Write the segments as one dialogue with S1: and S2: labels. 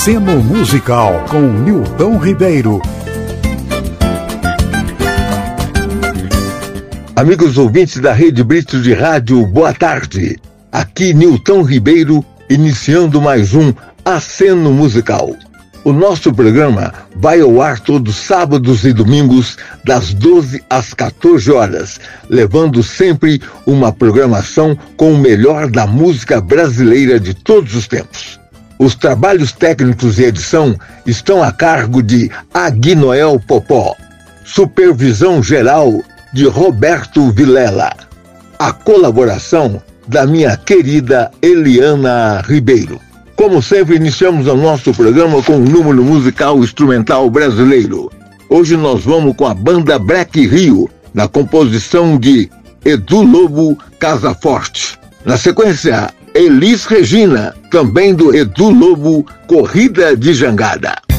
S1: Aceno Musical com Nilton Ribeiro.
S2: Amigos ouvintes da Rede Brito de Rádio, boa tarde. Aqui Nilton Ribeiro, iniciando mais um Aceno Musical. O nosso programa vai ao ar todos sábados e domingos, das 12 às 14 horas, levando sempre uma programação com o melhor da música brasileira de todos os tempos. Os trabalhos técnicos e edição estão a cargo de Aguinoel Popó. Supervisão geral de Roberto Vilela. A colaboração da minha querida Eliana Ribeiro. Como sempre, iniciamos o nosso programa com o número musical instrumental brasileiro. Hoje nós vamos com a banda Black Rio, na composição de Edu Lobo Casa Forte. Na sequência, Elis Regina, também do Edu Lobo Corrida de Jangada.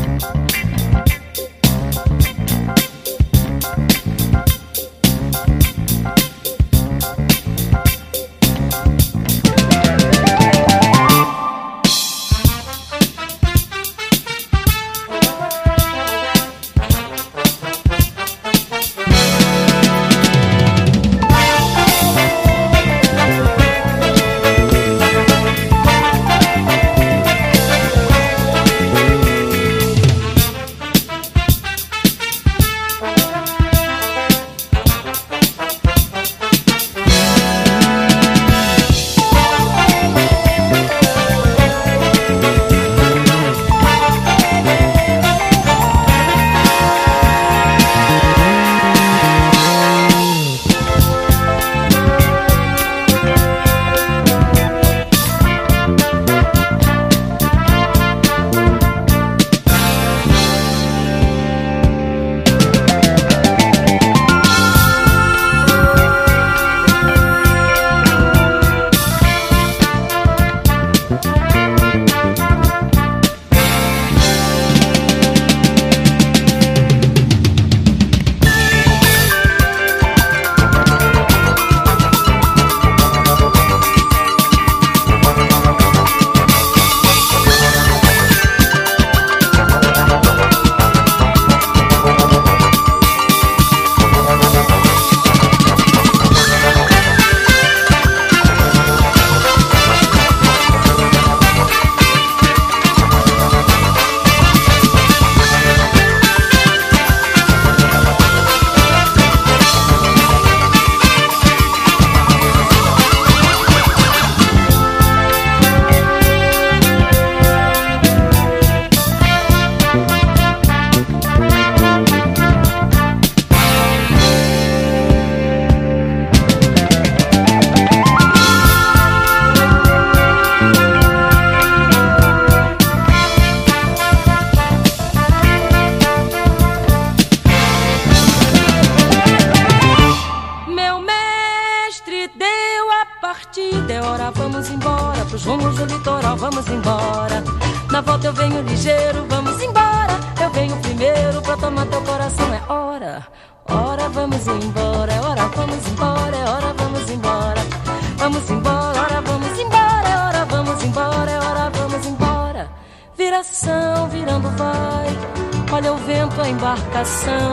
S3: teu coração é hora. Hora, vamos embora, é hora, vamos embora, é hora, vamos embora. Vamos embora, é hora, vamos embora, é hora, vamos embora, é hora, vamos embora. Viração, virando vai. Olha o vento, a embarcação.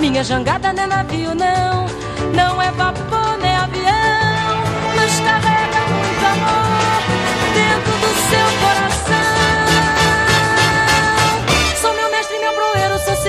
S3: Minha jangada não é navio, não. Não é vapor, nem é avião. Mas carrega muito amor dentro do seu coração.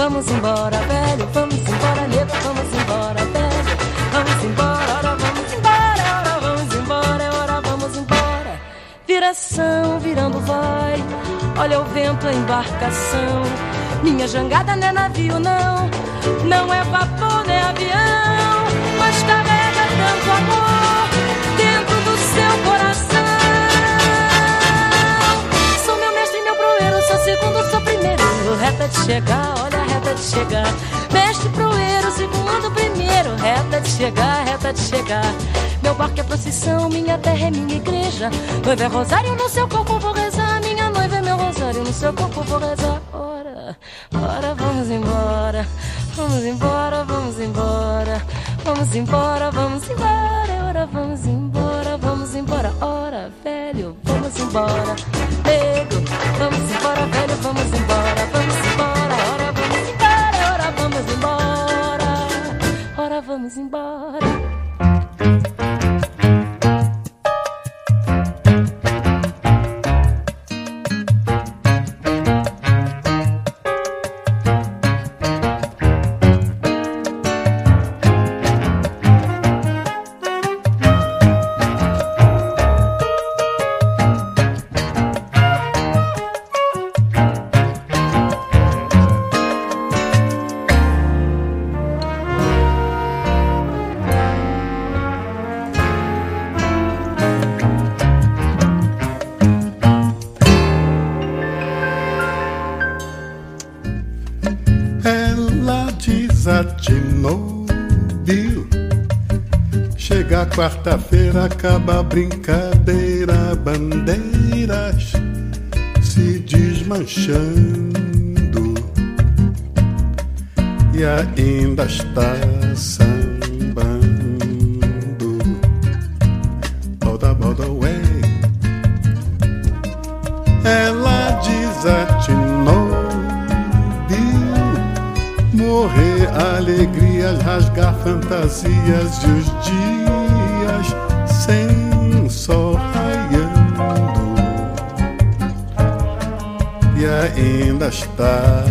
S3: Vamos embora, velho. Vamos embora, nego. Vamos embora, velho. Vamos embora, ora, vamos embora. Ora, vamos embora, ora, vamos embora. Viração, virando vai. Olha o vento, a embarcação. Minha jangada não é navio, não. Não é vapor, nem avião. Reta de chegar, olha a reta de de chegar. Mestre proeiro, segundo primeiro, reta de chegar, reta de chegar. Meu barco é procissão, minha terra é minha igreja. Noiva é rosário no seu corpo, vou rezar. Minha noiva é meu rosário no seu corpo, vou rezar. Ora, ora, vamos embora. Vamos embora, vamos embora. Vamos embora, vamos embora. Ora, vamos embora, vamos embora. Ora, velho, vamos embora. Nego, vamos embora, velho, vamos embora. Vamos embora.
S4: Quarta-feira acaba a brincadeira, bandeiras se desmanchando e ainda está sambando. Boda, boda, way. Ela desatinou, viu morrer alegrias, rasgar fantasias e os dias sem sol raiando e ainda está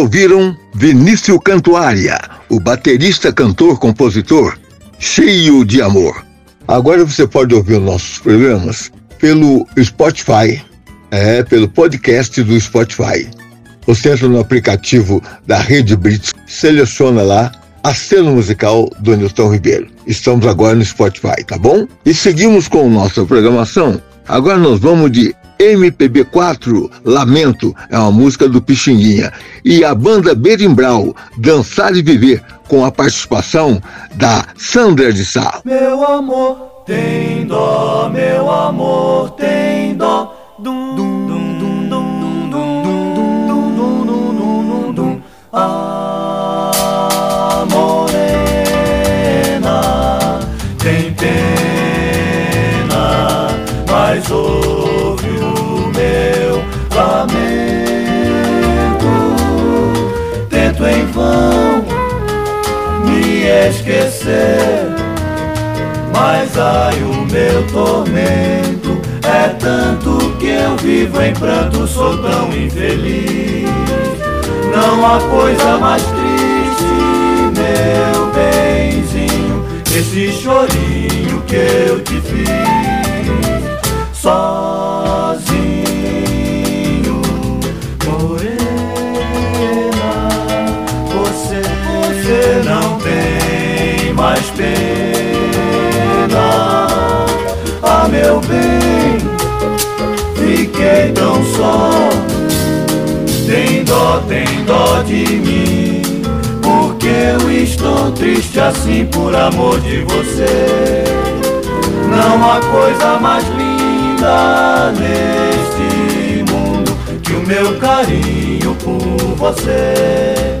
S2: ouviram Vinícius Cantuária, o baterista, cantor, compositor, cheio de amor. Agora você pode ouvir os nossos programas pelo Spotify, é, pelo podcast do Spotify. Você entra no aplicativo da Rede Brits, seleciona lá a cena musical do Nilton Ribeiro. Estamos agora no Spotify, tá bom? E seguimos com nossa programação. Agora nós vamos de MPB4, Lamento, é uma música do Pixinguinha. E a banda Berimbral, Dançar e Viver, com a participação da Sandra de Sá.
S5: Meu amor tem dó, meu amor tem dó. Esquecer. Mas ai o meu tormento é tanto que eu vivo em pranto, sou tão infeliz. Não há coisa mais triste, meu benzinho, esse chorinho que eu te fiz sozinho, morena. Você, você não tem mais pena, ah meu bem, fiquei tão só. Tem dó, tem dó de mim, porque eu estou triste assim por amor de você. Não há coisa mais linda neste mundo que o meu carinho por você.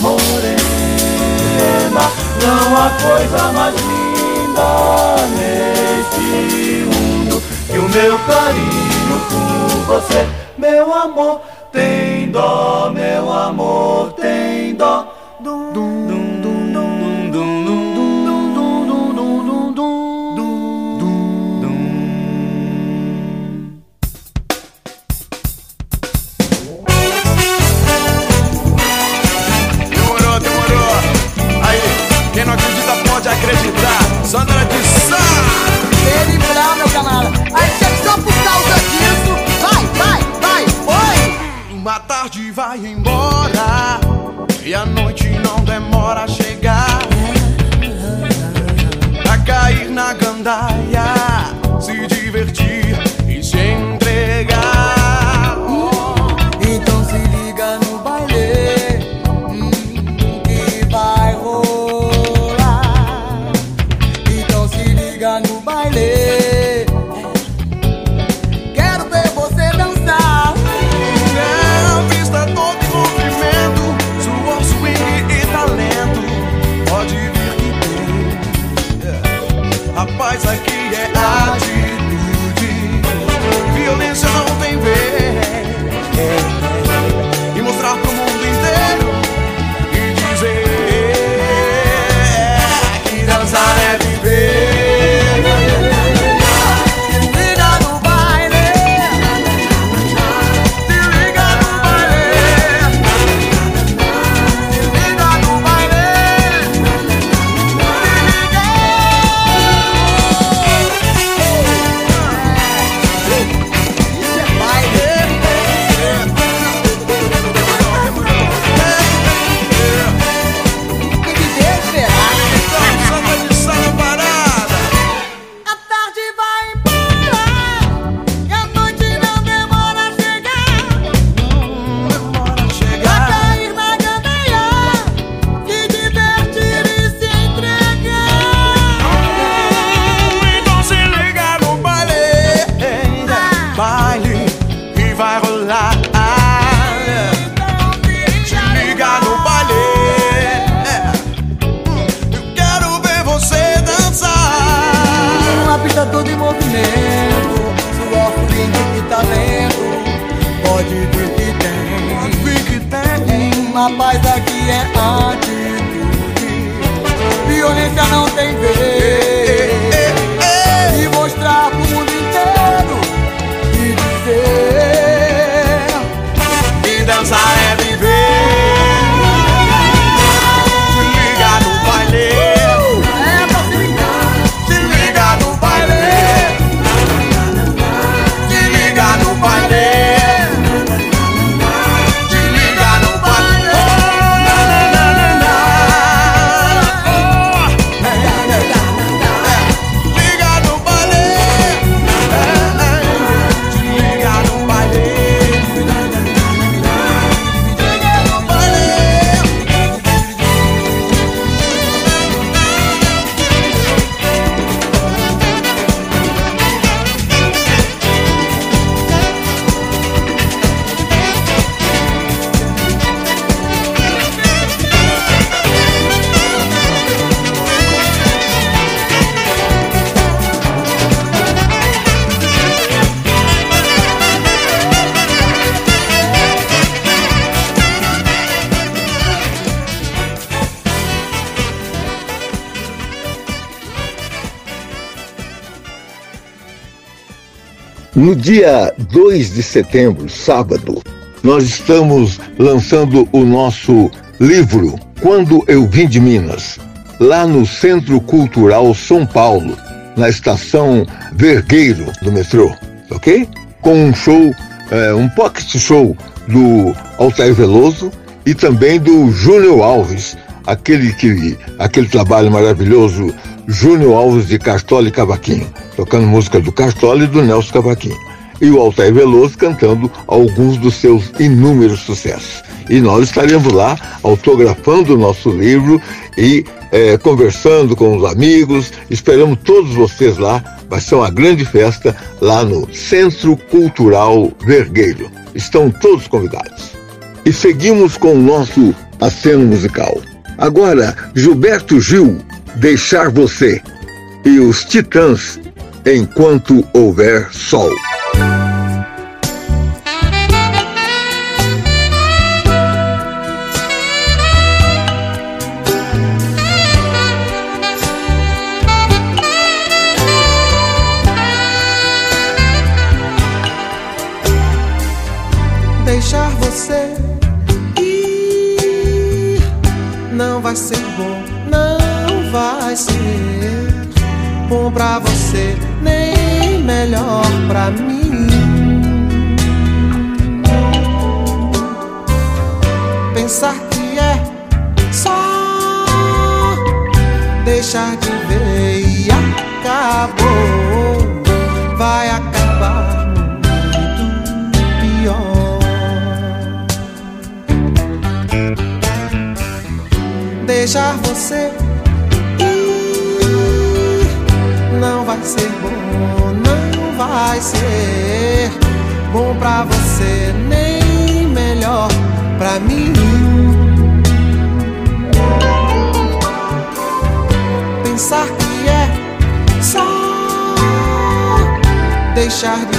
S5: Morena, não há coisa mais linda neste mundo que o meu carinho por você, meu amor, tem dó, meu amor, tem dó.
S6: vai
S7: embora. talento, pode ver que tem.
S6: Pode ver
S7: que
S6: tem. Rapaz, aqui é atitude. Violência não tem vez.
S7: No
S2: dia 2 de setembro, sábado, nós estamos lançando o nosso livro Quando Eu Vim de Minas, lá no Centro Cultural São Paulo, na estação Vergueiro do metrô, ok? Com um show, é, um pocket show do Altair Veloso e também do Júnior Alves, aquele que aquele trabalho maravilhoso Júnior Alves de Castola e Cavaquinho tocando música do Cartola e do Nelson Cavaquinho. E o Altair Veloso cantando alguns dos seus inúmeros sucessos. E nós estaremos lá autografando o nosso livro e é, conversando com os amigos. Esperamos todos vocês lá. Vai ser uma grande festa lá no Centro Cultural Vergueiro. Estão todos convidados. E seguimos com o nosso aceno musical. Agora, Gilberto Gil, Deixar Você. E os Titãs, Enquanto Houver Sol.
S8: deixar você ir não vai ser bom, não vai ser bom pra você, nem melhor pra mim. Pensar que é só deixar de ver e acabou, vai acabar muito pior. deixar você não vai ser vai ser bom pra você, nem melhor pra mim. Pensar que é só deixar de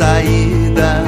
S9: saída,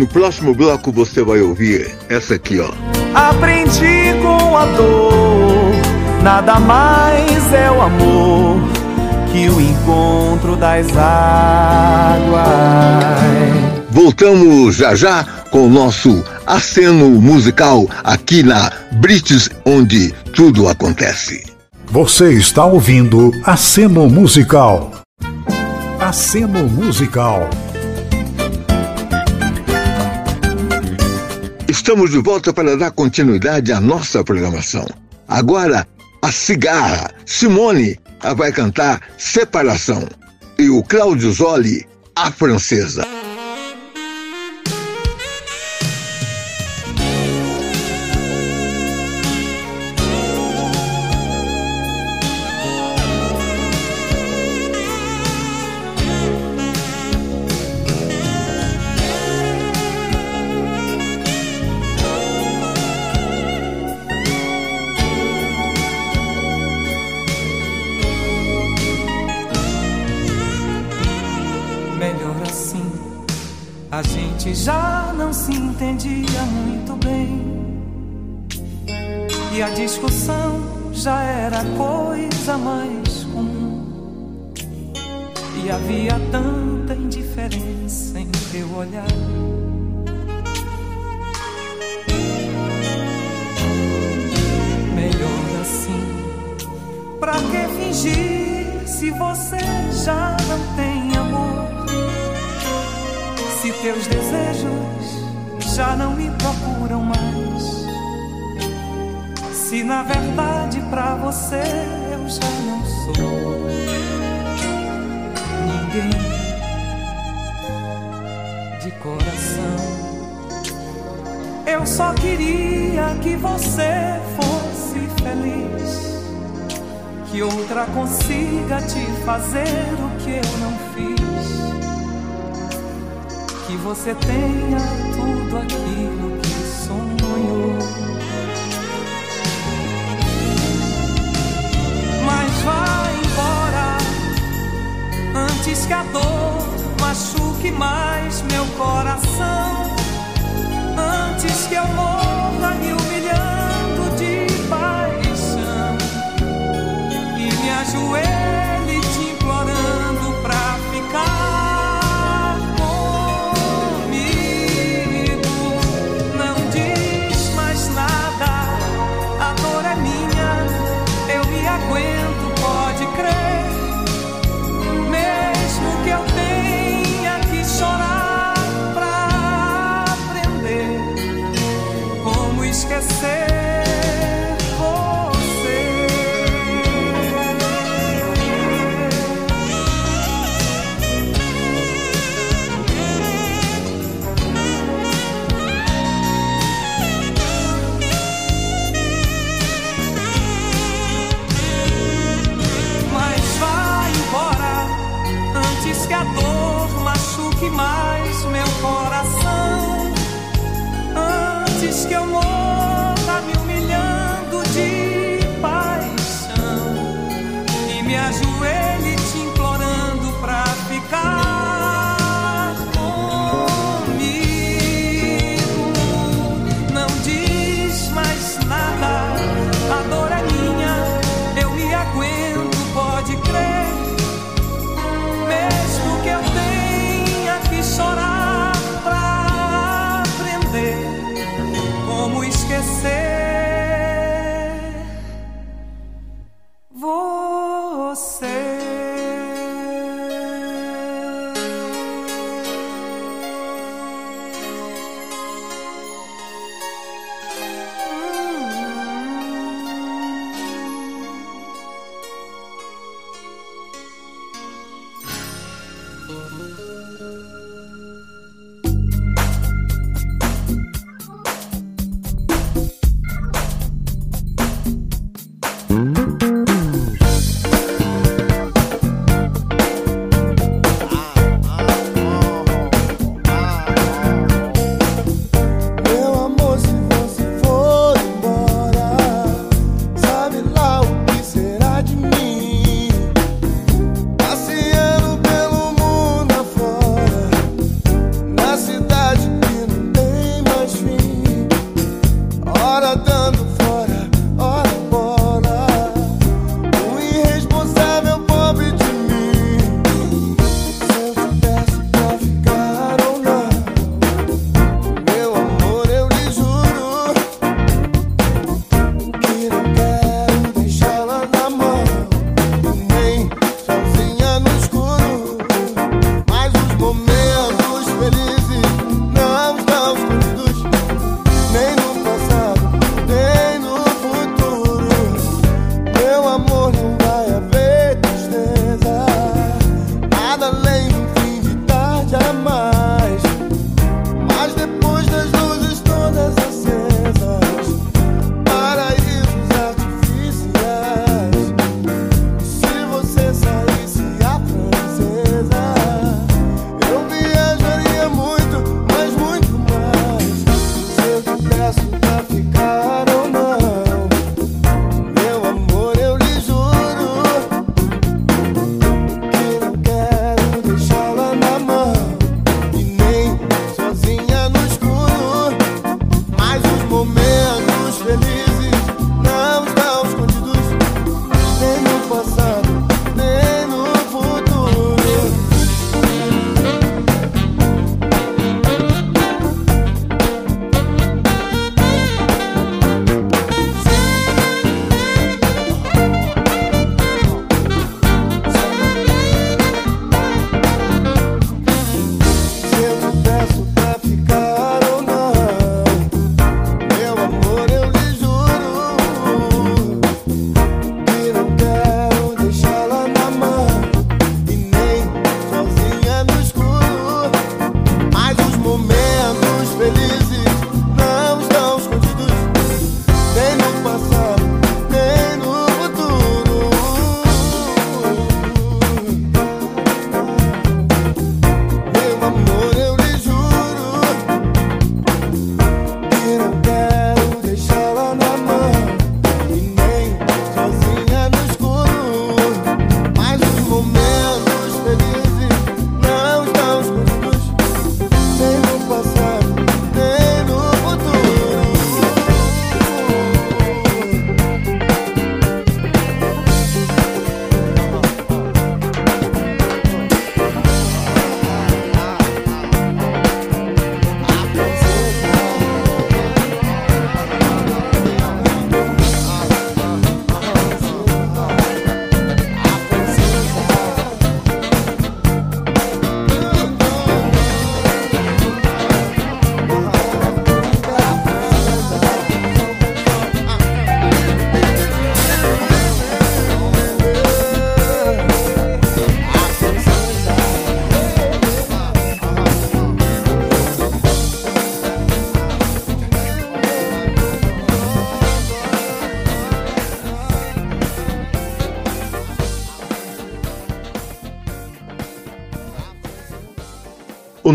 S2: No próximo bloco você vai ouvir essa aqui, ó.
S5: Aprendi com a dor, nada mais é o amor que o encontro das águas.
S2: Voltamos já já com o nosso aceno musical aqui na Brits, onde tudo acontece.
S1: Você está ouvindo Aceno Musical. Aceno Musical.
S2: Estamos de volta para dar continuidade à nossa programação. Agora, a cigarra Simone vai cantar Separação e o Cláudio Zoli, a francesa.
S5: gente já não se entendia muito bem. E a discussão já era coisa mais comum. E havia tanta indiferença em teu olhar. Melhor assim, pra
S10: que fingir se você já não tem? se teus desejos já não me procuram mais. Se na verdade pra você eu já não sou ninguém de coração. Eu só queria que você fosse feliz. Que outra consiga te fazer o que eu não fiz que você tenha tudo aquilo que sonhou. Mas vá embora antes que a dor machuque mais meu coração. Antes que eu morra.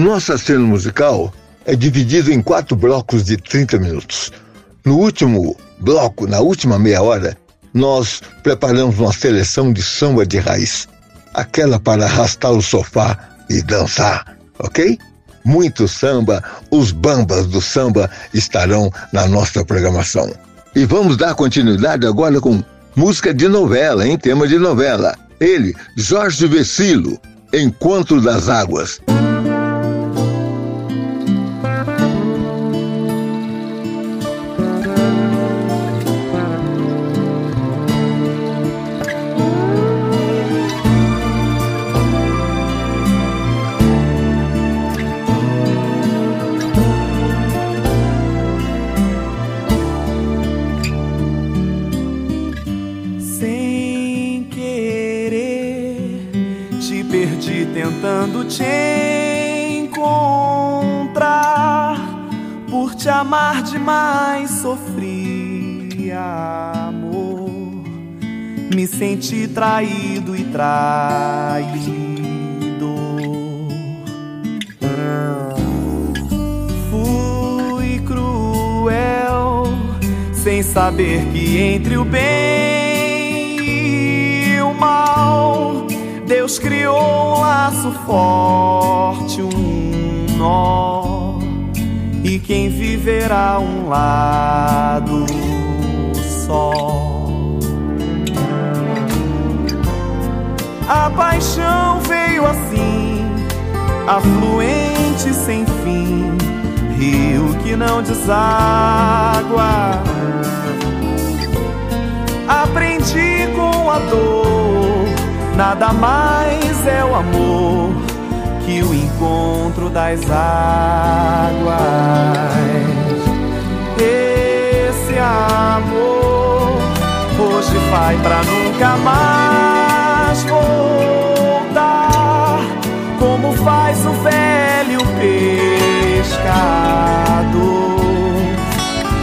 S2: Nosso cena musical é dividido em quatro blocos de 30 minutos. No último bloco, na última meia hora, nós preparamos uma seleção de samba de raiz. Aquela para arrastar o sofá e dançar, ok? Muito samba, os bambas do samba estarão na nossa programação. E vamos dar continuidade agora com música de novela, em tema de novela. Ele, Jorge Vecilo, Encontro das Águas.
S11: Te encontrar. Por te amar demais, sofri amor. Me senti traído e traído. Fui cruel, sem saber que entre o bem e o mal, Deus criou um laço forte, um nó, e quem viverá um lado só. A paixão veio assim, afluente sem fim, rio que não deságua. Aprendi com a dor, nada mais é o amor que o encontro das águas. Esse amor hoje vai pra nunca mais voltar, como faz o velho pescador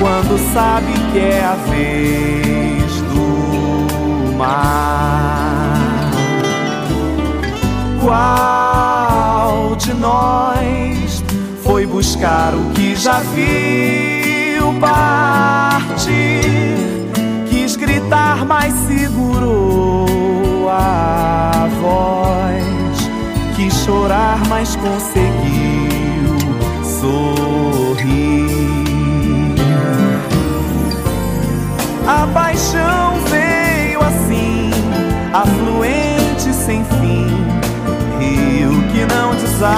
S11: quando sabe que é a vez do mar. Qual de nós foi buscar o que já viu partir? Quis gritar, mas segurou a voz. Quis chorar, mas conseguiu sorrir. A paixão veio assim, afluente sem fim, que não deságua.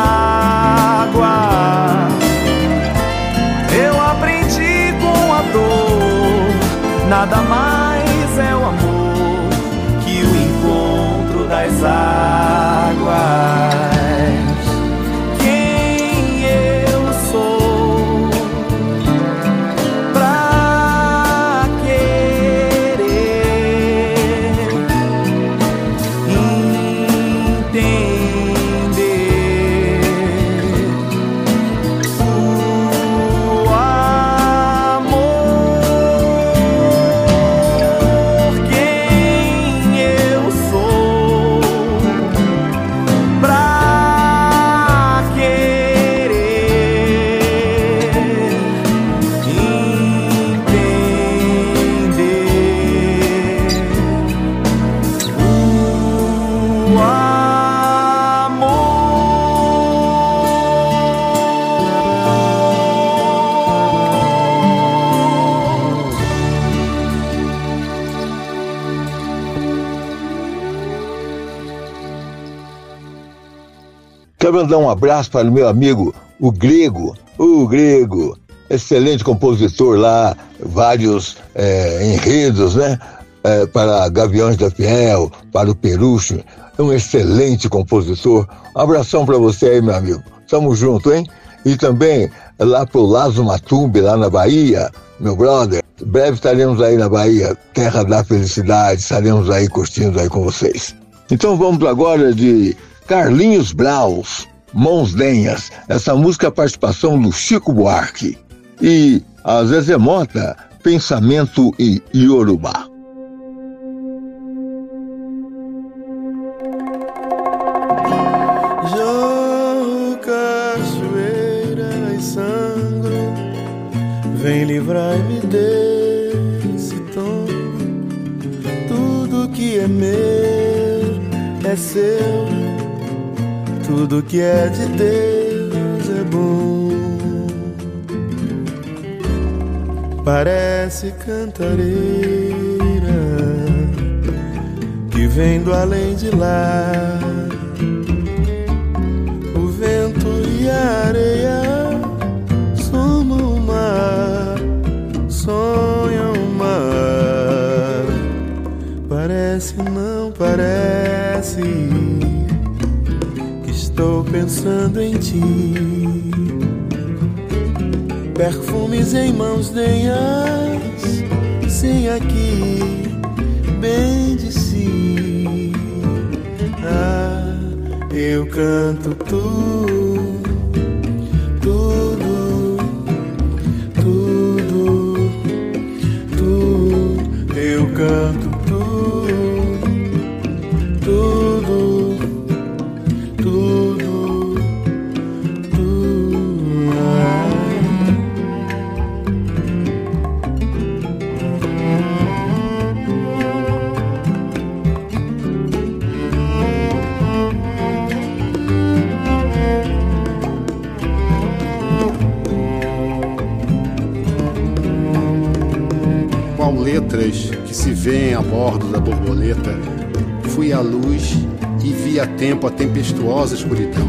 S11: Eu aprendi com a dor, nada mais é o amor que o encontro das águas.
S2: Mandar um abraço para o meu amigo, o Grego. O Grego, excelente compositor lá, vários eh, enredos, né? Eh, para Gaviões da Fiel, para o Perucho. É um excelente compositor. Um abração para você aí, meu amigo. Tamo junto, hein? E também lá pro Lazo Matumbi, lá na Bahia, meu brother. Breve estaremos aí na Bahia, terra da felicidade, estaremos aí curtindo aí com vocês. Então vamos agora de Carlinhos Braus, Mãos Denhas. Essa música é a participação do Chico Buarque. E a Zezé Mota, Pensamento em Yorubá.
S12: Que é de Deus é bom. Parece cantareira que vem do além de lá. O vento e a areia somam o mar, sonham o mar. Parece, não parece estou pensando em ti. Perfumes em mãos denhas, sem aqui, bem de si. Ah, eu canto tudo,
S13: vêem a bordo da borboleta, fui à luz e vi a tempo a tempestuosa escuridão.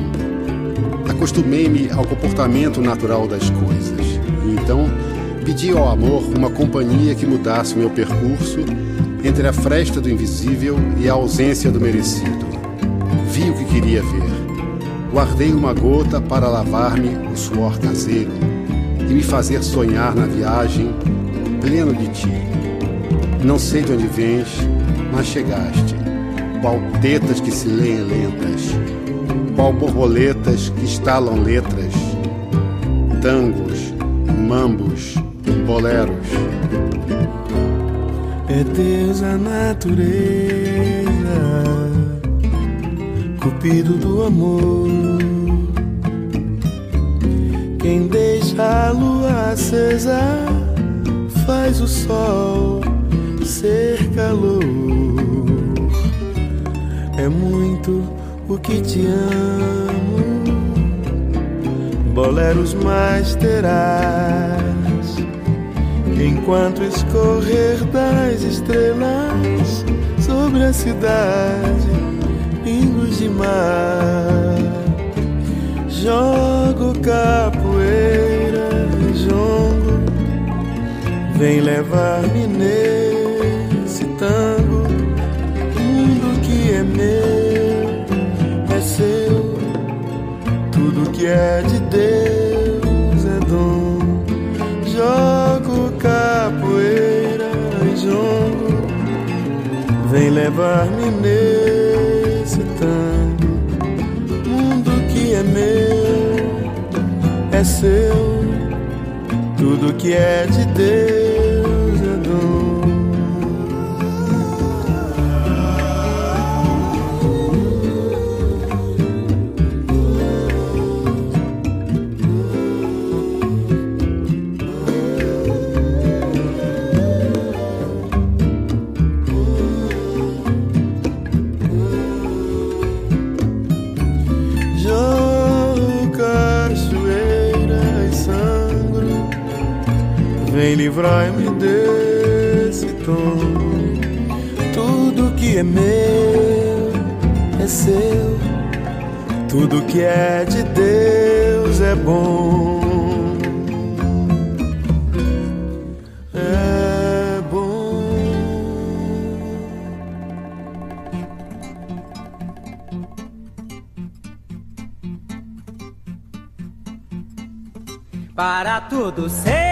S13: Acostumei-me ao comportamento natural das coisas. E então pedi ao amor uma companhia que mudasse o meu percurso entre a fresta do invisível e a ausência do merecido. Vi o que queria ver. Guardei uma gota para lavar-me o suor caseiro e me fazer sonhar na viagem pleno de ti. Não sei de onde vens, mas chegaste. Qual tetas que se leem lentas, qual borboletas que estalam letras, tangos, mambos, boleros.
S12: É Deus a natureza, cupido do amor. Quem deixa a lua acesa faz o sol ser calor. É muito o que te amo, boleros mais terás. Enquanto escorrer das estrelas sobre a cidade, pingos de mar. Jogo capoeira, jongo, vem levar-me nesse que é de Deus é dom. Jogo capoeira e jongo, vem levar-me nesse tango. Mundo que é meu, é seu, tudo que é de Deus vem livrar-me desse tom. Tudo que é meu é seu, tudo que é de Deus é bom. É bom.
S14: Para tudo ser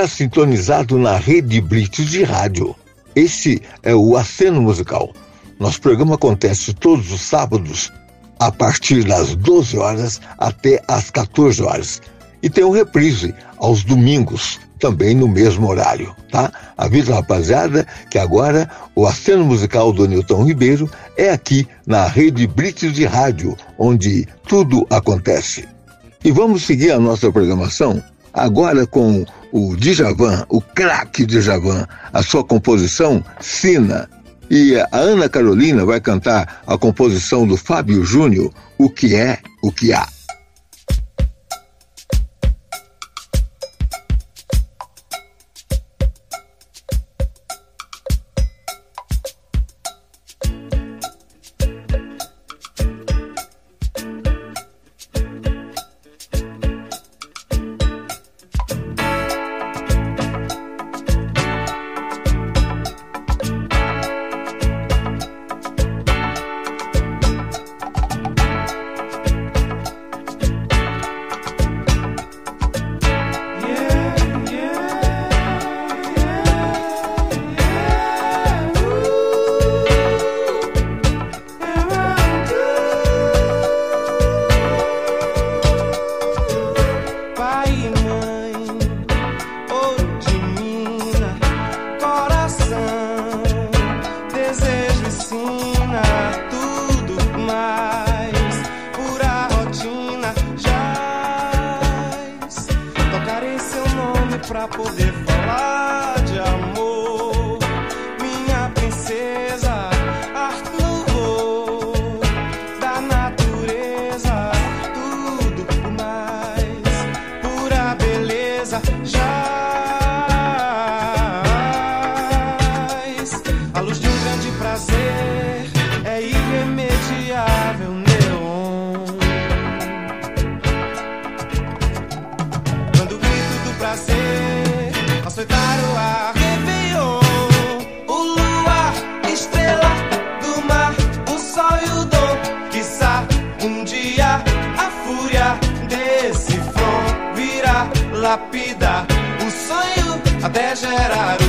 S2: está sintonizado na Rede Brits de Rádio. Esse é o Aceno Musical. Nosso programa acontece todos os sábados, a partir das 12 horas até às 14 horas. E tem um reprise aos domingos, também no mesmo horário, tá? Avisa a rapaziada que agora o Aceno Musical do Newton Ribeiro é aqui na Rede Brits de Rádio, onde tudo acontece. E vamos seguir a nossa programação agora com o Djavan, o craque Djavan, a sua composição Sina. E a Ana Carolina vai cantar a composição do Fábio Júnior, O que é, o que há.
S15: Prazer é irremediável, neon. Quando o grito do prazer açoitar o ar, Réveillon, o luar, estrela do mar, o sol e o dom, quiçá um dia a fúria desse som virá lapidar o sonho até gerar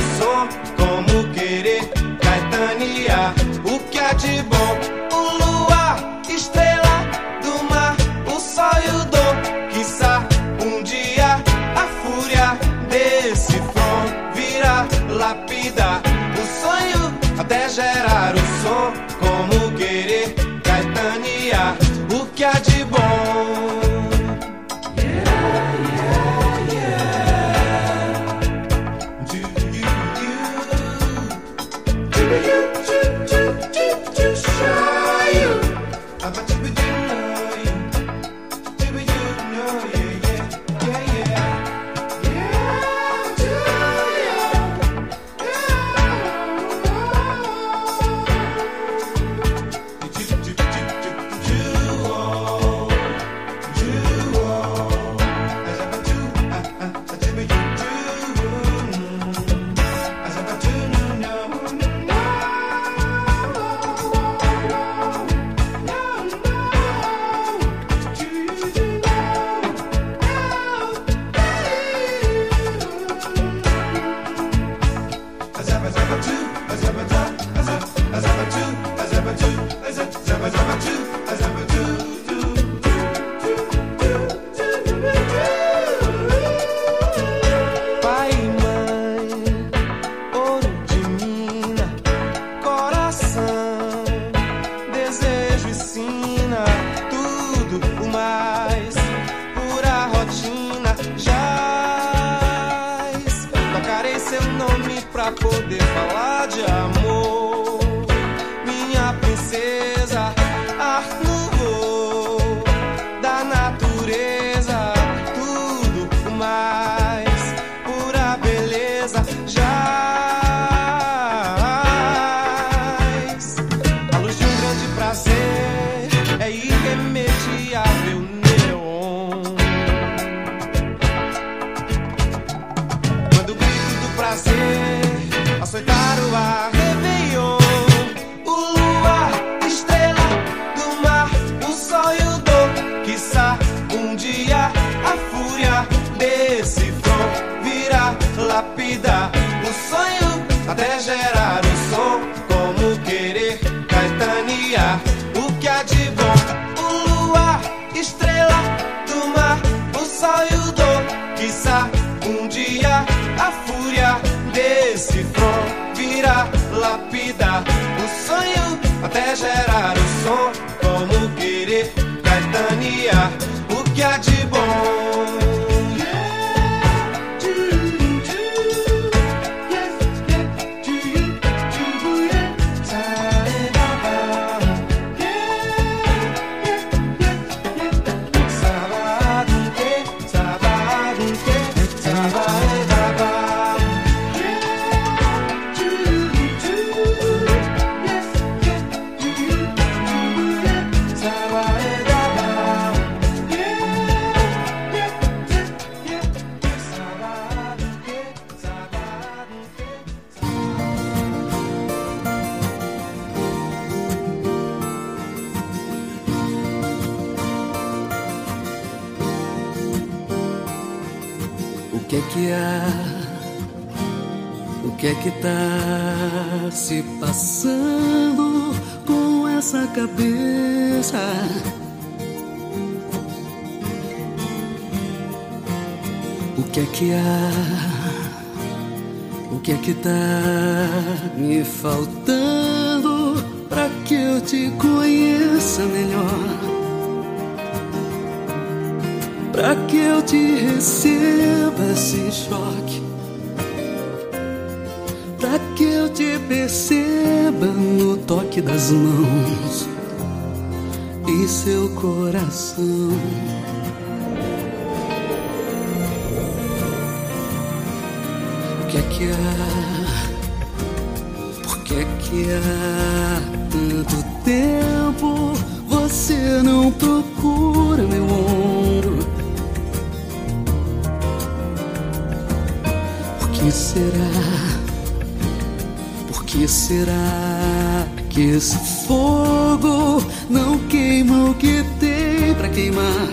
S15: que
S16: tá se passando com essa cabeça? O que é que há? O que é que tá me faltando pra que eu te conheça melhor? Pra que eu te receba esse choque perceba no toque das mãos E seu coração O que é que há? Por que é que há tanto tempo Você não procura será que esse fogo não queima o que tem pra queimar?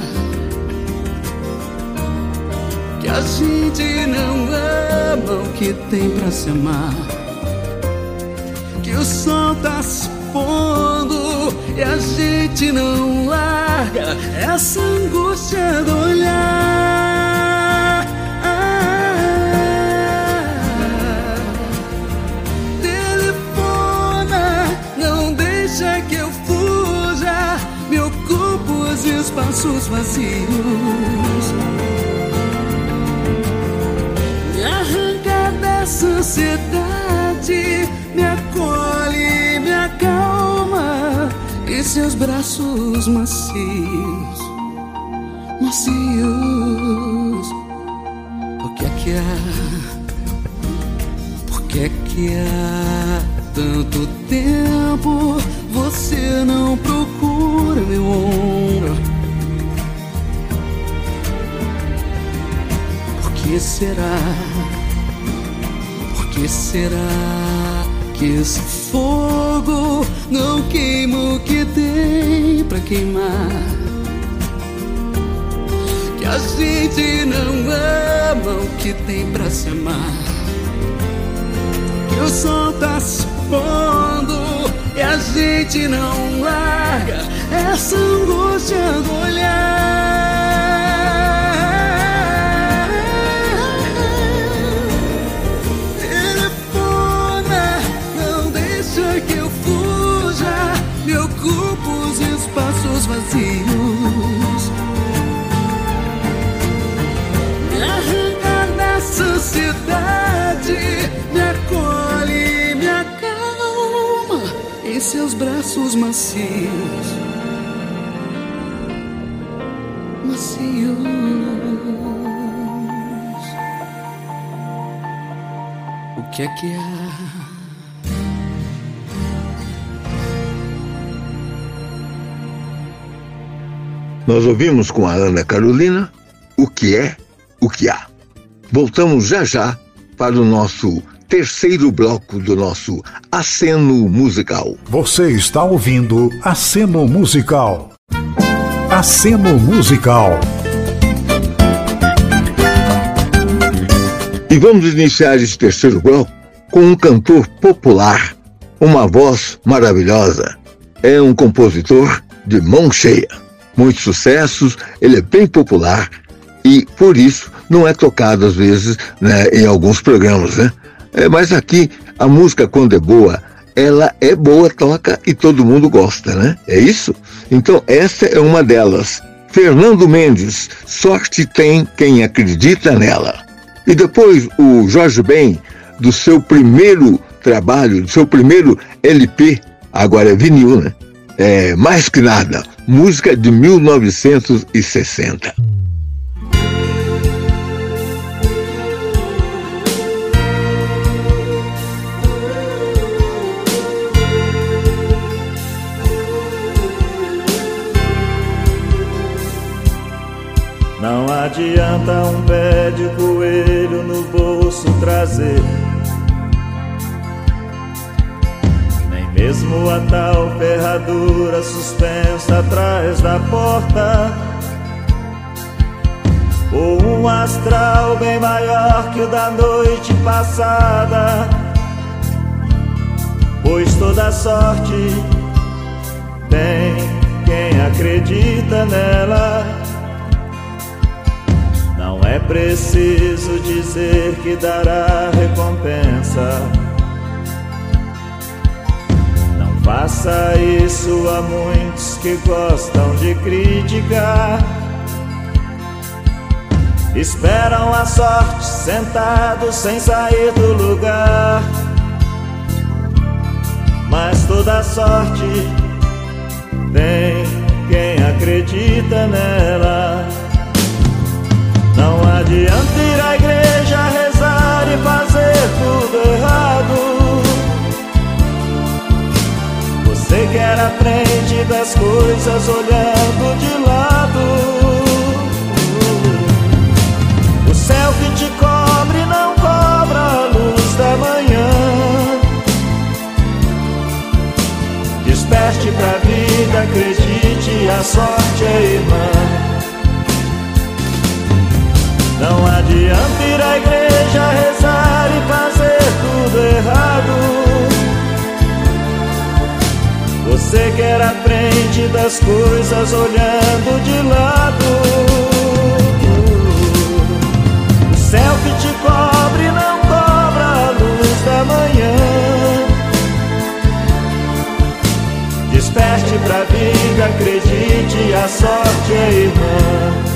S16: Que a gente não ama o que tem pra se amar. Que o sol tá se pondo e a gente não larga essa angústia do olhar. Espaços vazios. Me arranca dessa ansiedade, me acolhe, me acalma e seus braços macios, macios. O que é que há? Por que é que há tanto tempo você não procura meu ombro? Que será? Por que será que esse fogo não queima o que tem pra queimar? Que a gente não ama o que tem pra se amar. Que o sol tá se pondo e a gente não larga essa angústia do olhar. vazios. Me arranca dessa cidade, me acolhe, me acalma em seus braços macios. Macios. O que é que há?
S2: Nós ouvimos com a Ana Carolina o que é, o que há. Voltamos já já para o nosso terceiro bloco do nosso Aceno Musical.
S4: Você está ouvindo Aceno Musical. Aceno Musical.
S2: E vamos iniciar esse terceiro bloco com um cantor popular, uma voz maravilhosa. É um compositor de mão cheia. Muitos sucessos, ele é bem popular e, por isso, não é tocado às vezes né, em alguns programas, né? É, mas aqui, a música, quando é boa, ela é boa, toca e todo mundo gosta, né? É isso? Então, essa é uma delas. Fernando Mendes, sorte tem quem acredita nela. E depois o Jorge Ben, do seu primeiro trabalho, do seu primeiro LP, agora é vinil, né? É mais que nada, música de 1960.
S17: Não adianta um pé de coelho no bolso trazer, mesmo a tal ferradura suspensa atrás da porta, ou um astral bem maior que o da noite passada, pois toda sorte tem quem acredita nela. Não é preciso dizer que dará recompensa. Faça isso a muitos que gostam de criticar. Esperam a sorte sentados sem sair do lugar. Mas toda sorte tem quem acredita nela. Não adianta ir à igreja A frente das coisas olhando de lado. O céu que te cobre não cobra a luz da manhã. Desperte pra vida, acredite, a sorte é irmã. Não adianta ir à igreja rezar Você quer a frente das coisas olhando de lado. O céu que te cobre não cobra a luz da manhã. Desperte pra vida, acredite, a sorte é irmã.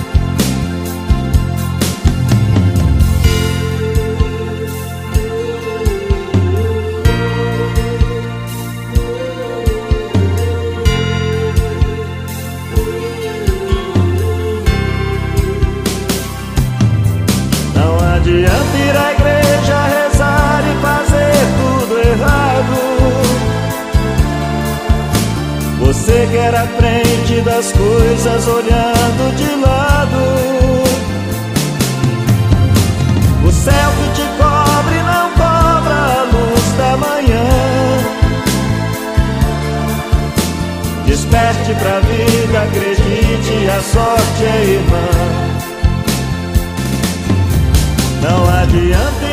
S17: A frente das coisas olhando de lado. O céu que te cobre não cobra a luz da manhã. Desperte pra vida, acredite, a sorte é irmã. Não adianta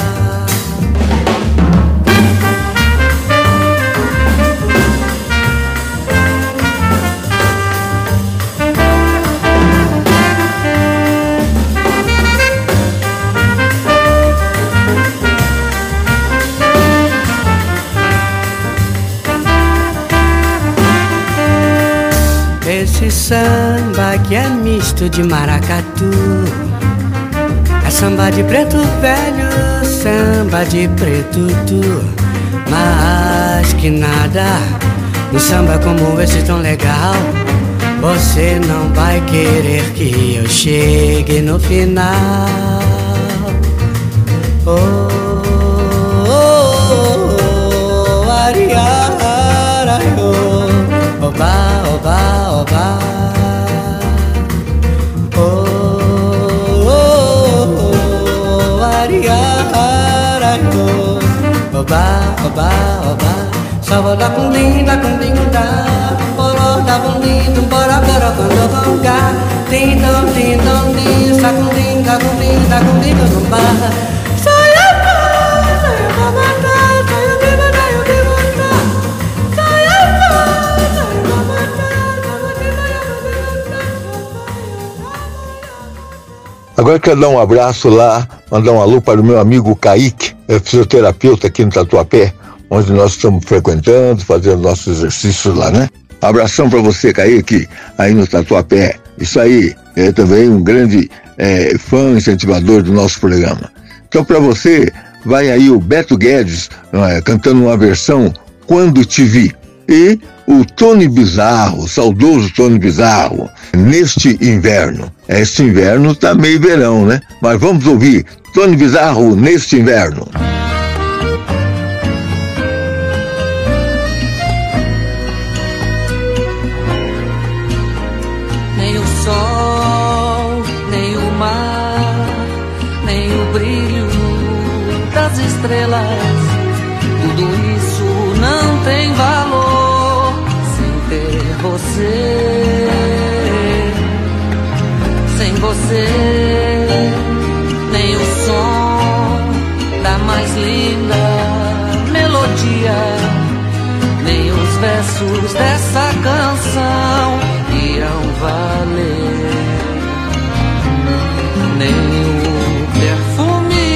S18: samba que é misto de maracatu. É samba de preto velho, samba de preto tu. Mas que nada, um samba como esse tão legal Você não vai querer que eu chegue no final. Oh, au bas, au bas. Oh, oh, oh, oh, aria, araio. Au bas, au bas, au bas. Savo la kundi, la kundi kunda. Poro la kundi, tumpora pero kundo kunga. Ding dong, ding dong, ding. Sa kundi, la kundi, la kundi kunda.
S2: Agora quero dar um abraço lá, mandar um alô para o meu amigo Kaique, é fisioterapeuta aqui no Tatuapé, onde nós estamos frequentando, fazendo nossos exercícios lá, né? Abração para você, Kaique, aí no Tatuapé. Isso aí, é também um grande é, fã incentivador do nosso programa. Então, para você, vai aí o Beto Guedes é, cantando uma versão Quando Te Vi. E o Tony Bizarro, o saudoso Tony Bizarro, neste inverno. Este inverno tá meio verão, né? Mas vamos ouvir Tony Bizarro neste inverno.
S19: Versos dessa canção irão valer. Nem o perfume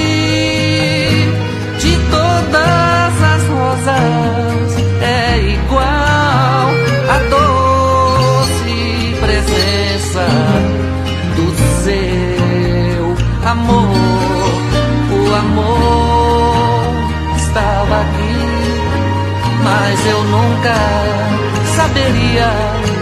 S19: de todas as rosas é igual à doce presença do seu amor. O amor estava aqui, mas eu nunca saberia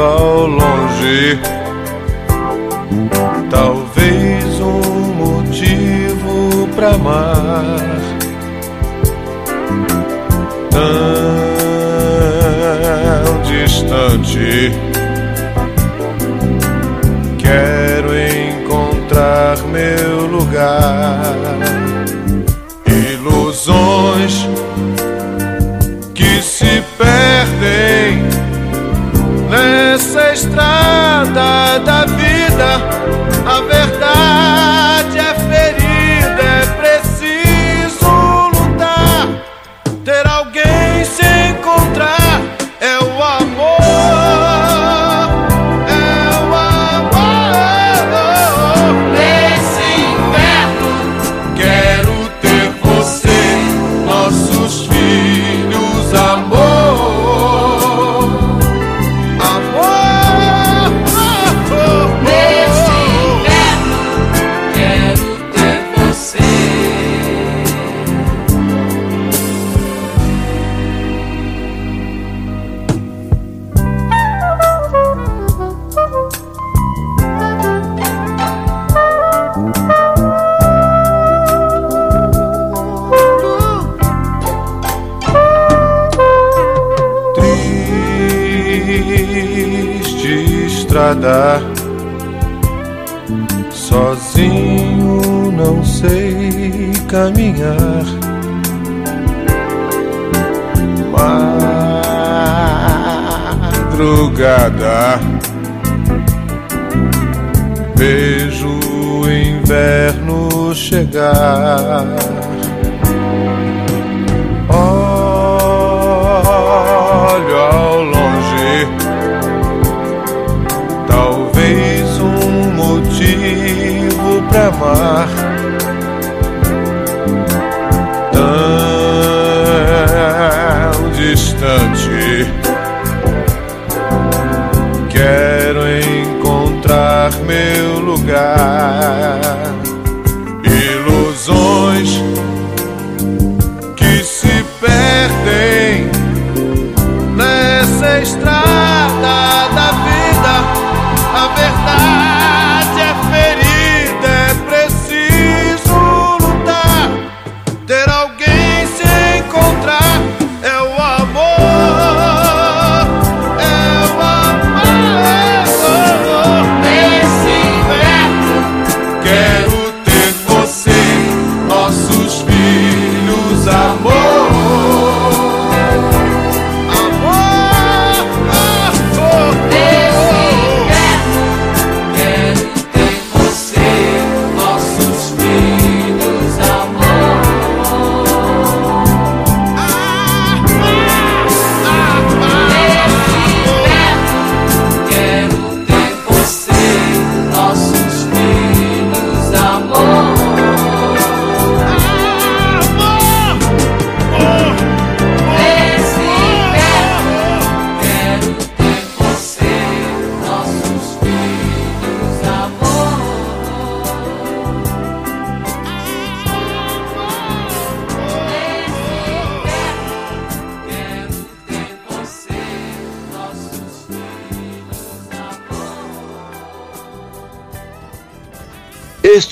S20: ao longe. Talvez um motivo pra amar. Tão distante. Quero encontrar meu lugar.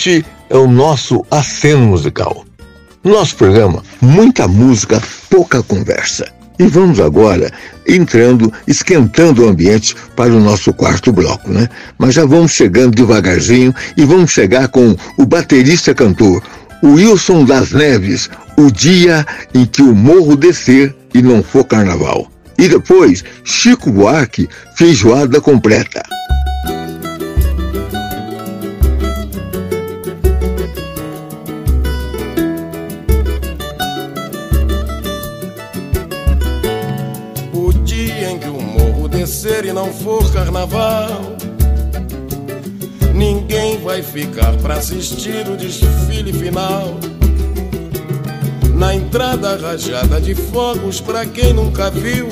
S2: este é o nosso aceno musical. Nosso programa, muita música, pouca conversa. E vamos agora entrando, esquentando o ambiente para o nosso quarto bloco, né? Mas já vamos chegando devagarzinho e vamos chegar com o baterista cantor Wilson das Neves, o dia em que o morro descer e não for carnaval. E depois, Chico Buarque, feijoada completa.
S21: Não for carnaval, ninguém vai ficar para assistir o desfile final. Na entrada rajada de fogos, pra quem nunca viu,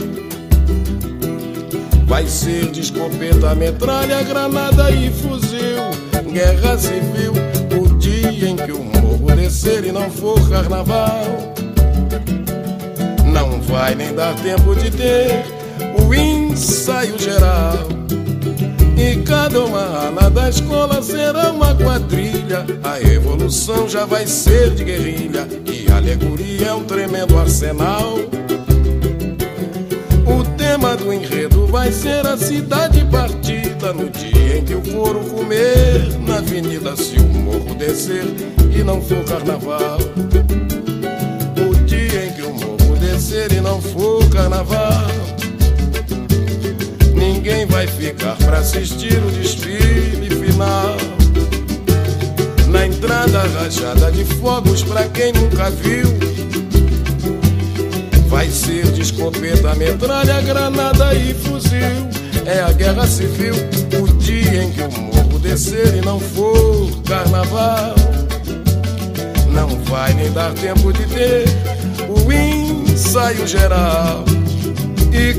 S21: vai ser de escopeta, metralha, granada e fuzil. Guerra civil, o dia em que o morro descer e não for carnaval. Não vai nem dar tempo de ter o ensaio geral. E cada uma ala da escola será uma quadrilha. A evolução já vai ser de guerrilha. E a alegoria é um tremendo arsenal. O tema do enredo vai ser a cidade partida. No dia em que o couro comer na avenida, se o morro descer e não for carnaval. O dia em que o morro descer e não for carnaval. Ninguém vai ficar pra assistir o desfile final. Na entrada rajada de fogos, pra quem nunca viu. Vai ser de escopeta, metralha, granada e fuzil. É a guerra civil, o dia em que o morro descer e não for carnaval. Não vai nem dar tempo de ter o ensaio geral.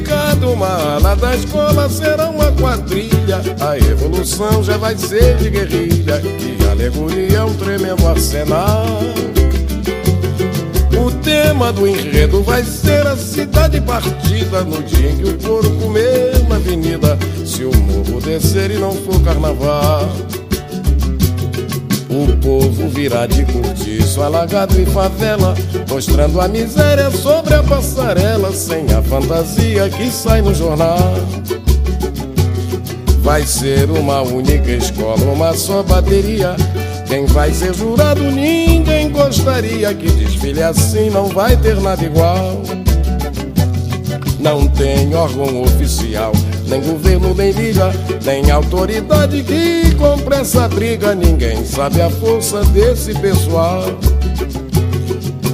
S21: Cada uma ala da escola será uma quadrilha. A evolução já vai ser de guerrilha. E a alegoria é um tremendo arsenal. O tema do enredo vai ser a cidade partida. No dia em que o couro comer na avenida. Se o morro descer e não for carnaval. O povo virá de cortiço, alagado e favela, mostrando a miséria sobre a passarela, sem a fantasia que sai no jornal. Vai ser uma única escola, uma só bateria. Quem vai ser jurado, ninguém gostaria que desfile assim, não vai ter nada igual. Não tem órgão oficial, nem governo, nem liga, nem autoridade que compre essa briga. Ninguém sabe a força desse pessoal.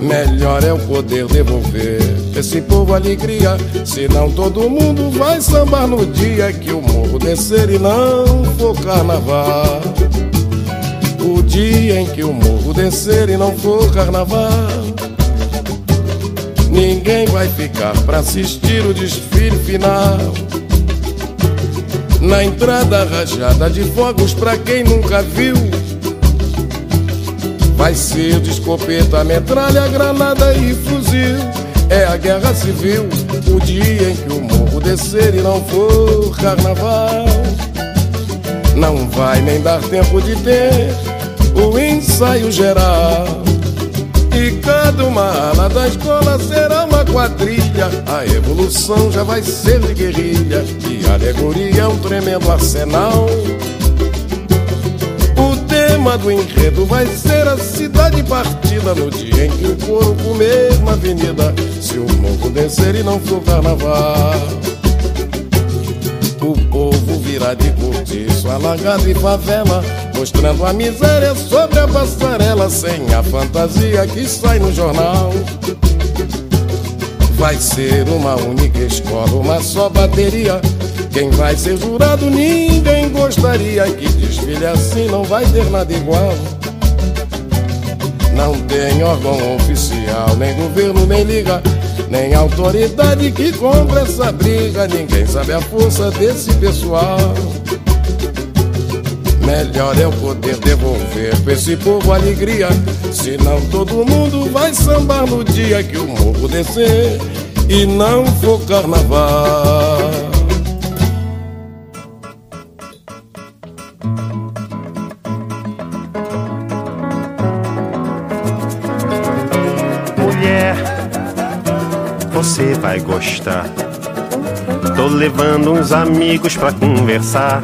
S21: Melhor é o poder devolver esse povo alegria. Senão todo mundo vai sambar no dia que o morro descer e não for carnaval. O dia em que o morro descer e não for carnaval. Ninguém vai ficar pra assistir o desfile final. Na entrada rajada de fogos, pra quem nunca viu. Vai ser de escopeta, metralha, granada e fuzil. É a guerra civil, o dia em que o morro descer e não for carnaval. Não vai nem dar tempo de ter o ensaio geral. E cada uma ala da escola será uma quadrilha. A evolução já vai ser de guerrilha. A alegoria é um tremendo arsenal. O tema do enredo vai ser a cidade partida. No dia em que o couro comer na avenida. Se o morro descer e não for carnaval. O povo virá de cortiço, alagado e favela, mostrando a miséria sobre a passarela, sem a fantasia que sai no jornal. Vai ser uma única escola, uma só bateria. Quem vai ser jurado, ninguém gostaria que desfile assim não vai ter nada igual. Não tem órgão oficial, nem governo, nem liga, nem autoridade que compra essa briga. Ninguém sabe a força desse pessoal. Melhor é o poder devolver pra esse povo alegria. Senão todo mundo vai sambar no dia que o morro descer e não for carnaval.
S22: Você vai gostar. Tô levando uns amigos pra conversar.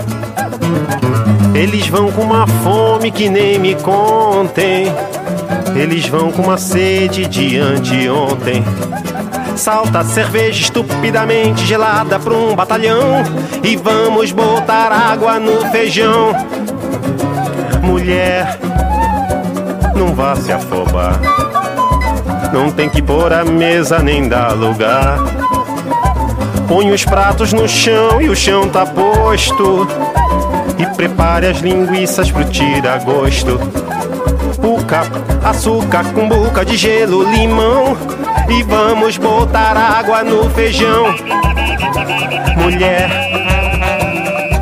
S22: Eles vão com uma fome que nem me contem. Eles vão com uma sede de anteontem. Salta cerveja estupidamente gelada pra um batalhão. E vamos botar água no feijão. Mulher, não vá se afobar. Não tem que pôr a mesa nem dar lugar. Põe os pratos no chão e o chão tá posto. E prepare as linguiças pro tira-gosto. Puca, açúcar, cumbuca de gelo, limão. E vamos botar água no feijão. Mulher,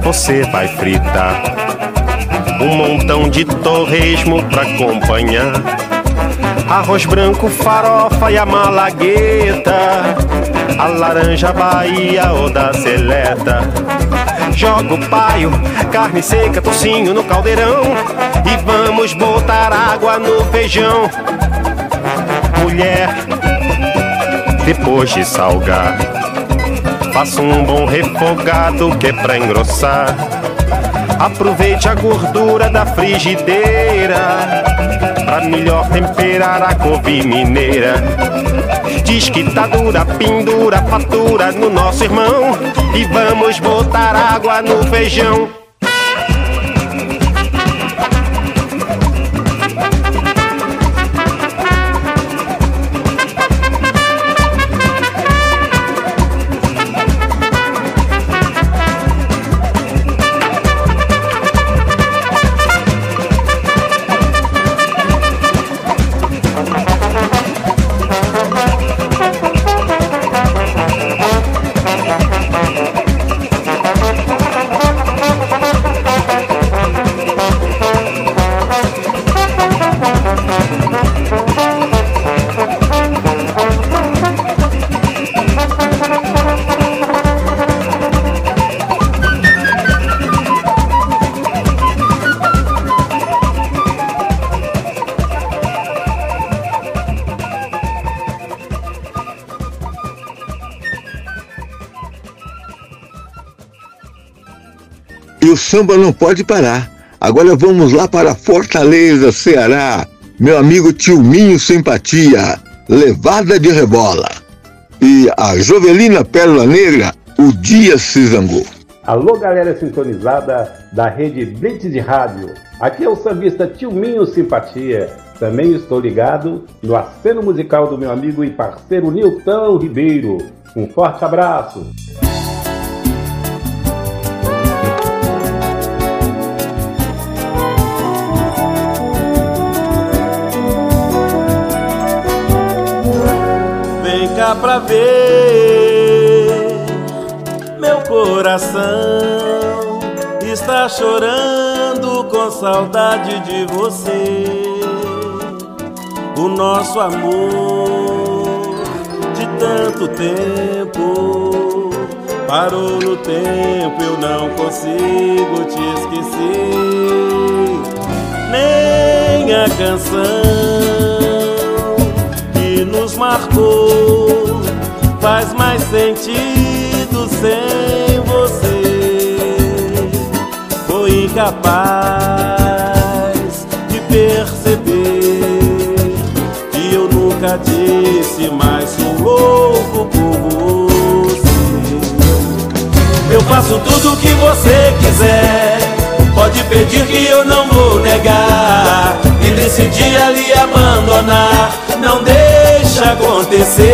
S22: você vai fritar um montão de torresmo pra acompanhar. Arroz branco, farofa e a malagueta. A laranja Bahia ou da seleta. Joga o paio, carne seca, tocinho no caldeirão. E vamos botar água no feijão. Mulher, depois de salgar, faça um bom refogado que é pra engrossar. Aproveite a gordura da frigideira Pra melhor temperar a couve mineira. Diz que tá dura, pendura, fatura no nosso irmão E vamos botar água no feijão
S2: E o samba não pode parar. Agora vamos lá para Fortaleza, Ceará. Meu amigo Tilminho Simpatia, Levada de Rebola. E a Jovelina Pérola Negra, O Dia se zangou.
S23: Alô, galera sintonizada da rede Blitz de Rádio. Aqui é o sambista Tilminho Simpatia. Também estou ligado no aceno musical do meu amigo e parceiro Nilton Ribeiro. Um forte abraço.
S17: Pra ver meu coração está chorando com saudade de você. O nosso amor de tanto tempo parou no tempo, eu não consigo te esquecer. Nem a canção nos marcou faz mais sentido sem você. Foi incapaz de perceber que eu nunca disse, mas sou louco por você. Eu faço tudo o que você quiser. Pode pedir que eu não vou negar. E decidi lhe abandonar. Não deixa acontecer.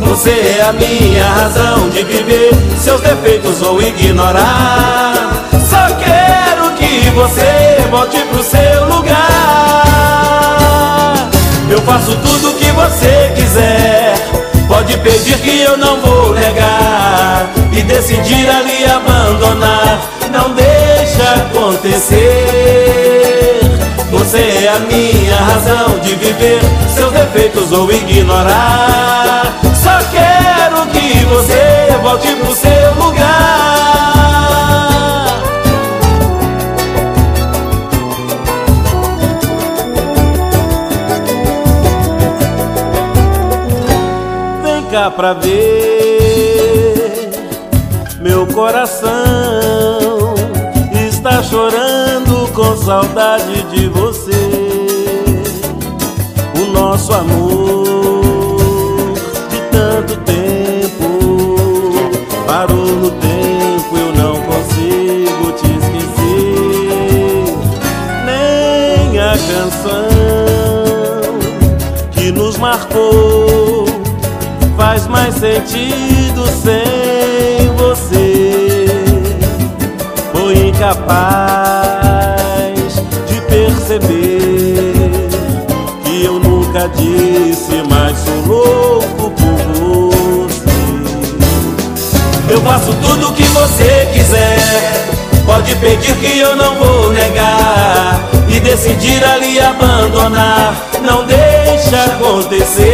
S17: Você é a minha razão de viver. Seus defeitos vou ignorar. Só quero que você volte pro seu lugar. Eu faço tudo o que você quiser. Pode pedir que eu não vou negar. E decidir lhe abandonar. Não deixa acontecer. Você é a minha razão de viver. Seus defeitos vou ignorar. Só quero que você volte pro seu lugar. chegar pra ver. Meu coração está chorando com saudade de você. Nosso amor de tanto tempo parou no tempo, eu não consigo te esquecer. Nem a canção que nos marcou faz mais sentido sem você. Foi incapaz de perceber nunca disse, mas sou louco por você. Eu faço tudo o que você quiser. Pode pedir que eu não vou negar. E decidir ali abandonar. Não deixa acontecer.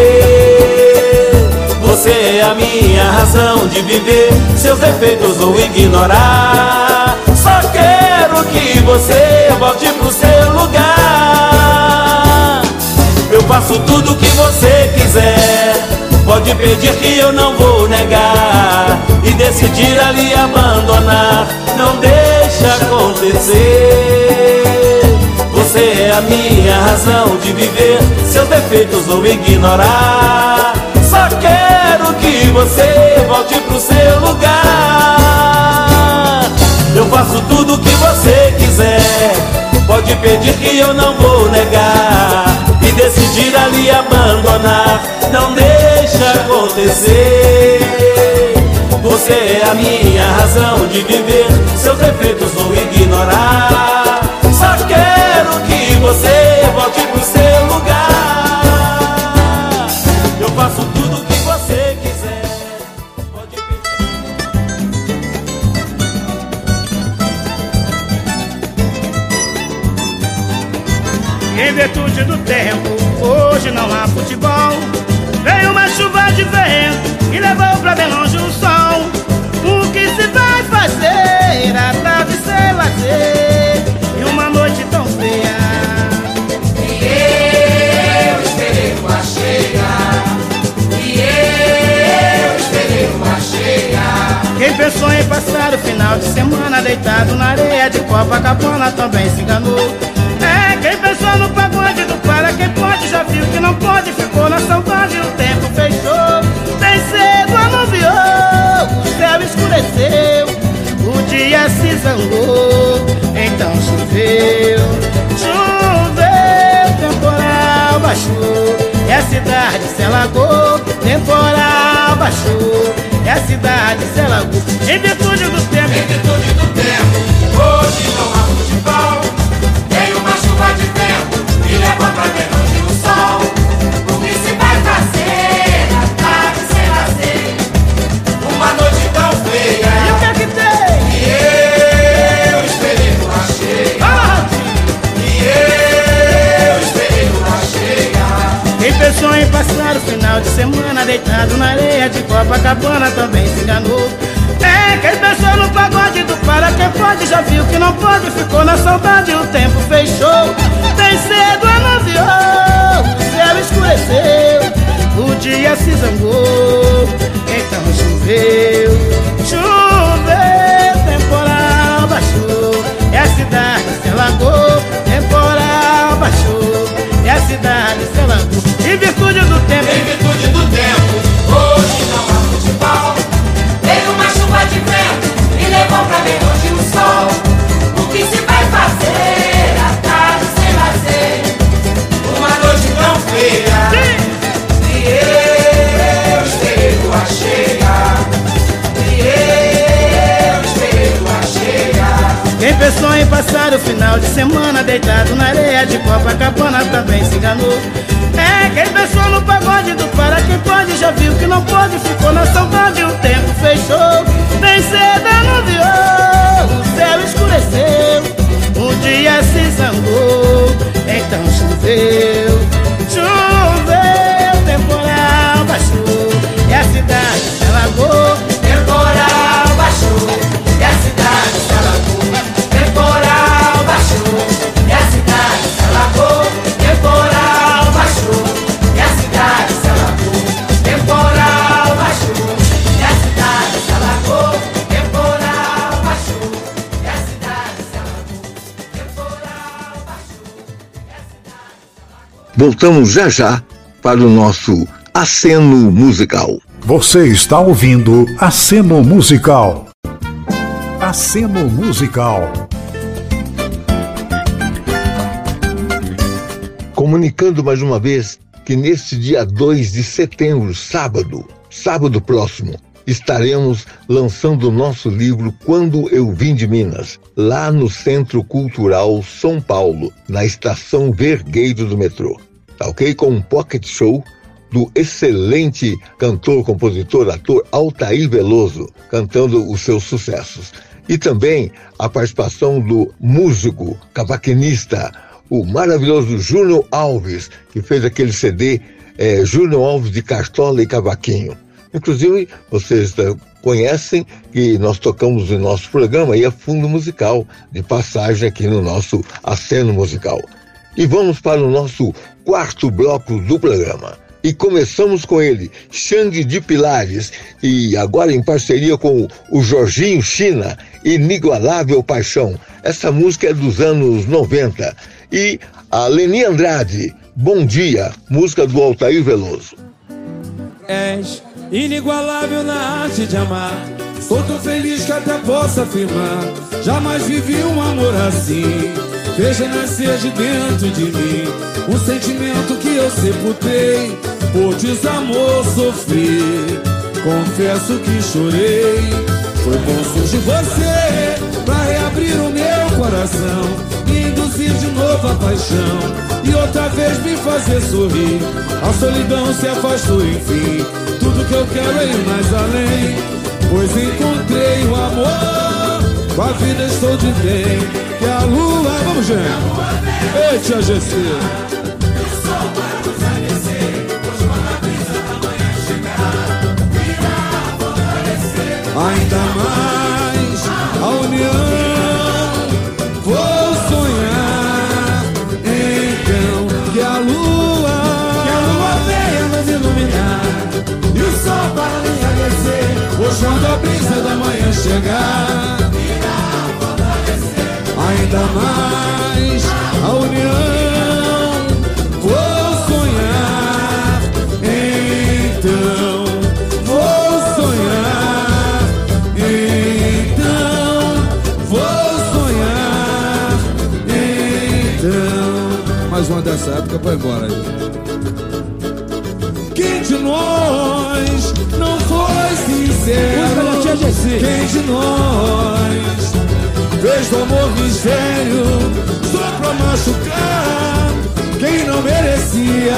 S17: Você é a minha razão de viver. Seus defeitos vou ignorar. Só quero que você volte pro seu faço tudo que você quiser. Pode pedir que eu não vou negar E decidir ali abandonar. Não deixa acontecer. Você é a minha razão de viver. Seus defeitos vou ignorar. Só quero que você volte pro seu lugar. Eu faço tudo que você quiser. Pode pedir que eu não vou negar Decidir ali abandonar. Não deixa acontecer. Você é a minha razão de viver. Seus defeitos vou ignorar. Só quero que você volte pro seu lugar
S24: virtude do tempo, hoje não há futebol. Veio uma chuva de vento e levou pra bem longe o sol. O que se vai fazer? A tarde sem lazer e uma noite tão feia.
S19: E eu esperei lua chegar. E eu esperei lua chegar.
S24: Quem pensou em passar o final de semana deitado na areia de Copacabana também se enganou. É, quem pensou no para quem pode já viu que não pode, ficou na saudade, o tempo fechou. Bem cedo anuviou, o céu escureceu, o dia se zangou, então choveu, choveu, temporal baixou, e a cidade se alagou, temporal baixou, e a cidade se alagou, em virtude do tempo, em virtude do tempo,
S19: Hoje não
S24: final de semana deitado na areia de Copacabana também se enganou. É, quem pensou no pagode do para quem pode já viu que não pode, ficou na saudade, o tempo fechou. Bem cedo anuviou, o céu escureceu, o dia se zangou, então choveu, choveu, temporal baixou, e a cidade se alagou, cidade se alagou, em virtude do tempo,
S19: Em virtude do tempo, hoje não há futebol. Veio uma chuva de vento
S24: pensou em passar o final de semana deitado na areia de Copacabana também se enganou. É, quem pensou no pagode do para quem pode já viu que não pode, ficou na saudade, o tempo fechou. Bem cedo anuviou, o céu escureceu, o dia se zangou, então choveu,
S2: Voltamos já já para o nosso aceno musical.
S1: Você está ouvindo Aceno Musical. Aceno Musical.
S2: Comunicando mais uma vez que neste dia 2 de setembro, sábado, sábado próximo, estaremos lançando o nosso livro Quando Eu Vim de Minas, lá no Centro Cultural São Paulo, na estação Vergueiro do metrô. Tá ok? Com um pocket show do excelente cantor, compositor, ator Altair Veloso, cantando os seus sucessos. E também a participação do músico, cavaquinista, o maravilhoso Júnior Alves, que fez aquele CD é, Júnior Alves de Cartola e Cavaquinho. Inclusive, vocês uh, conhecem que nós tocamos no nosso programa e é fundo musical de passagem aqui no nosso aceno musical. E vamos para o nosso quarto bloco do programa. E começamos com ele, Xande de Pilares, e agora em parceria com o Jorginho China, Inigualável Paixão. Essa música é dos anos 90. E a Leni Andrade, Bom Dia, música do Altair Veloso.
S25: És inigualável na arte de amar. Estou tão feliz que até posso afirmar. Jamais vivi um amor assim. Veja nascer de dentro de mim um sentimento que eu sepultei. Por desamor sofri. Confesso que chorei. Foi bom surgir você pra reabrir o meu coração. Me induzir de novo a paixão. E outra vez me fazer sorrir. A solidão se afastou, enfim. Tudo que eu quero é ir mais além. Pois encontrei o amor. Com a vida estou de bem. Que a lua. Vamos, gente. Ei, tia GC. Ainda mais a união. Vou sonhar então que a lua,
S26: que a lua venha nos iluminar
S25: e o sol para me aquecer. Pois quando a brisa da manhã chegar, ainda mais a união. Vou sonhar então. Vou sonhar então. Vou sonhar então. Mais uma dessa época vai embora aí. Quem de nós não foi sincero? Quem de nós fez do amor mistério só pra machucar quem não merecia?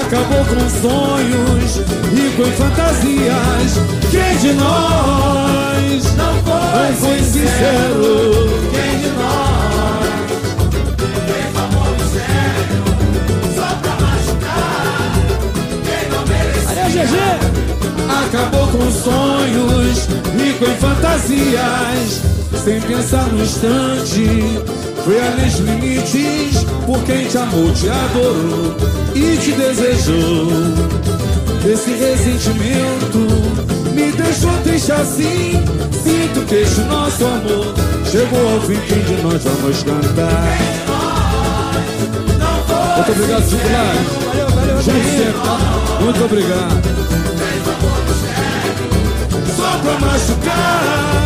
S25: Acabou com sonhos, rico em fantasias. Quem de nós não foi, foi sincero?
S26: Quem de nós fez do amor mistério só pra
S25: GG! Acabou com sonhos, rico em fantasias, sem pensar no instante. Foi além dos limites, por quem te amou, te adorou e te desejou. Esse ressentimento me deixou triste assim. Sinto que este nosso amor chegou ao fim. De nós vamos cantar? Muito obrigado, sempre, tá? Muito obrigado. Só pra machucar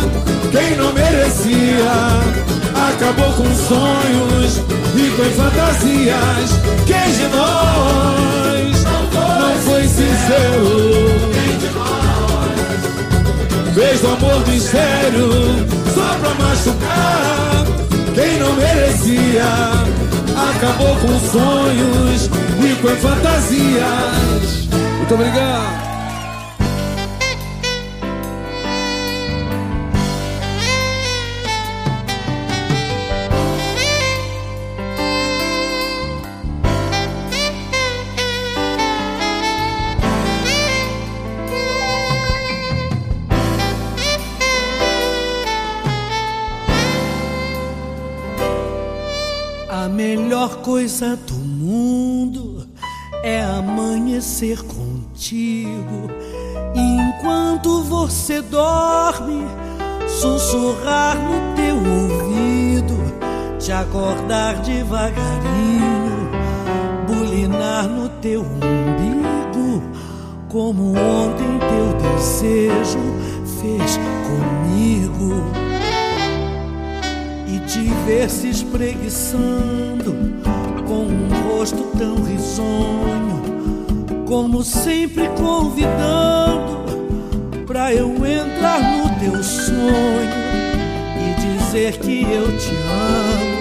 S25: quem não merecia. Acabou com sonhos e com fantasias. Quem de nós não foi sincero? Fez do amor mistério só pra machucar quem não merecia. Acabou com sonhos e com fantasias. Muito obrigado.
S27: Acordar devagarinho, teu umbigo, como ontem teu desejo fez comigo. E te ver se espreguiçando com um rosto tão risonho, como sempre convidando pra eu entrar no teu sonho e dizer que eu te amo,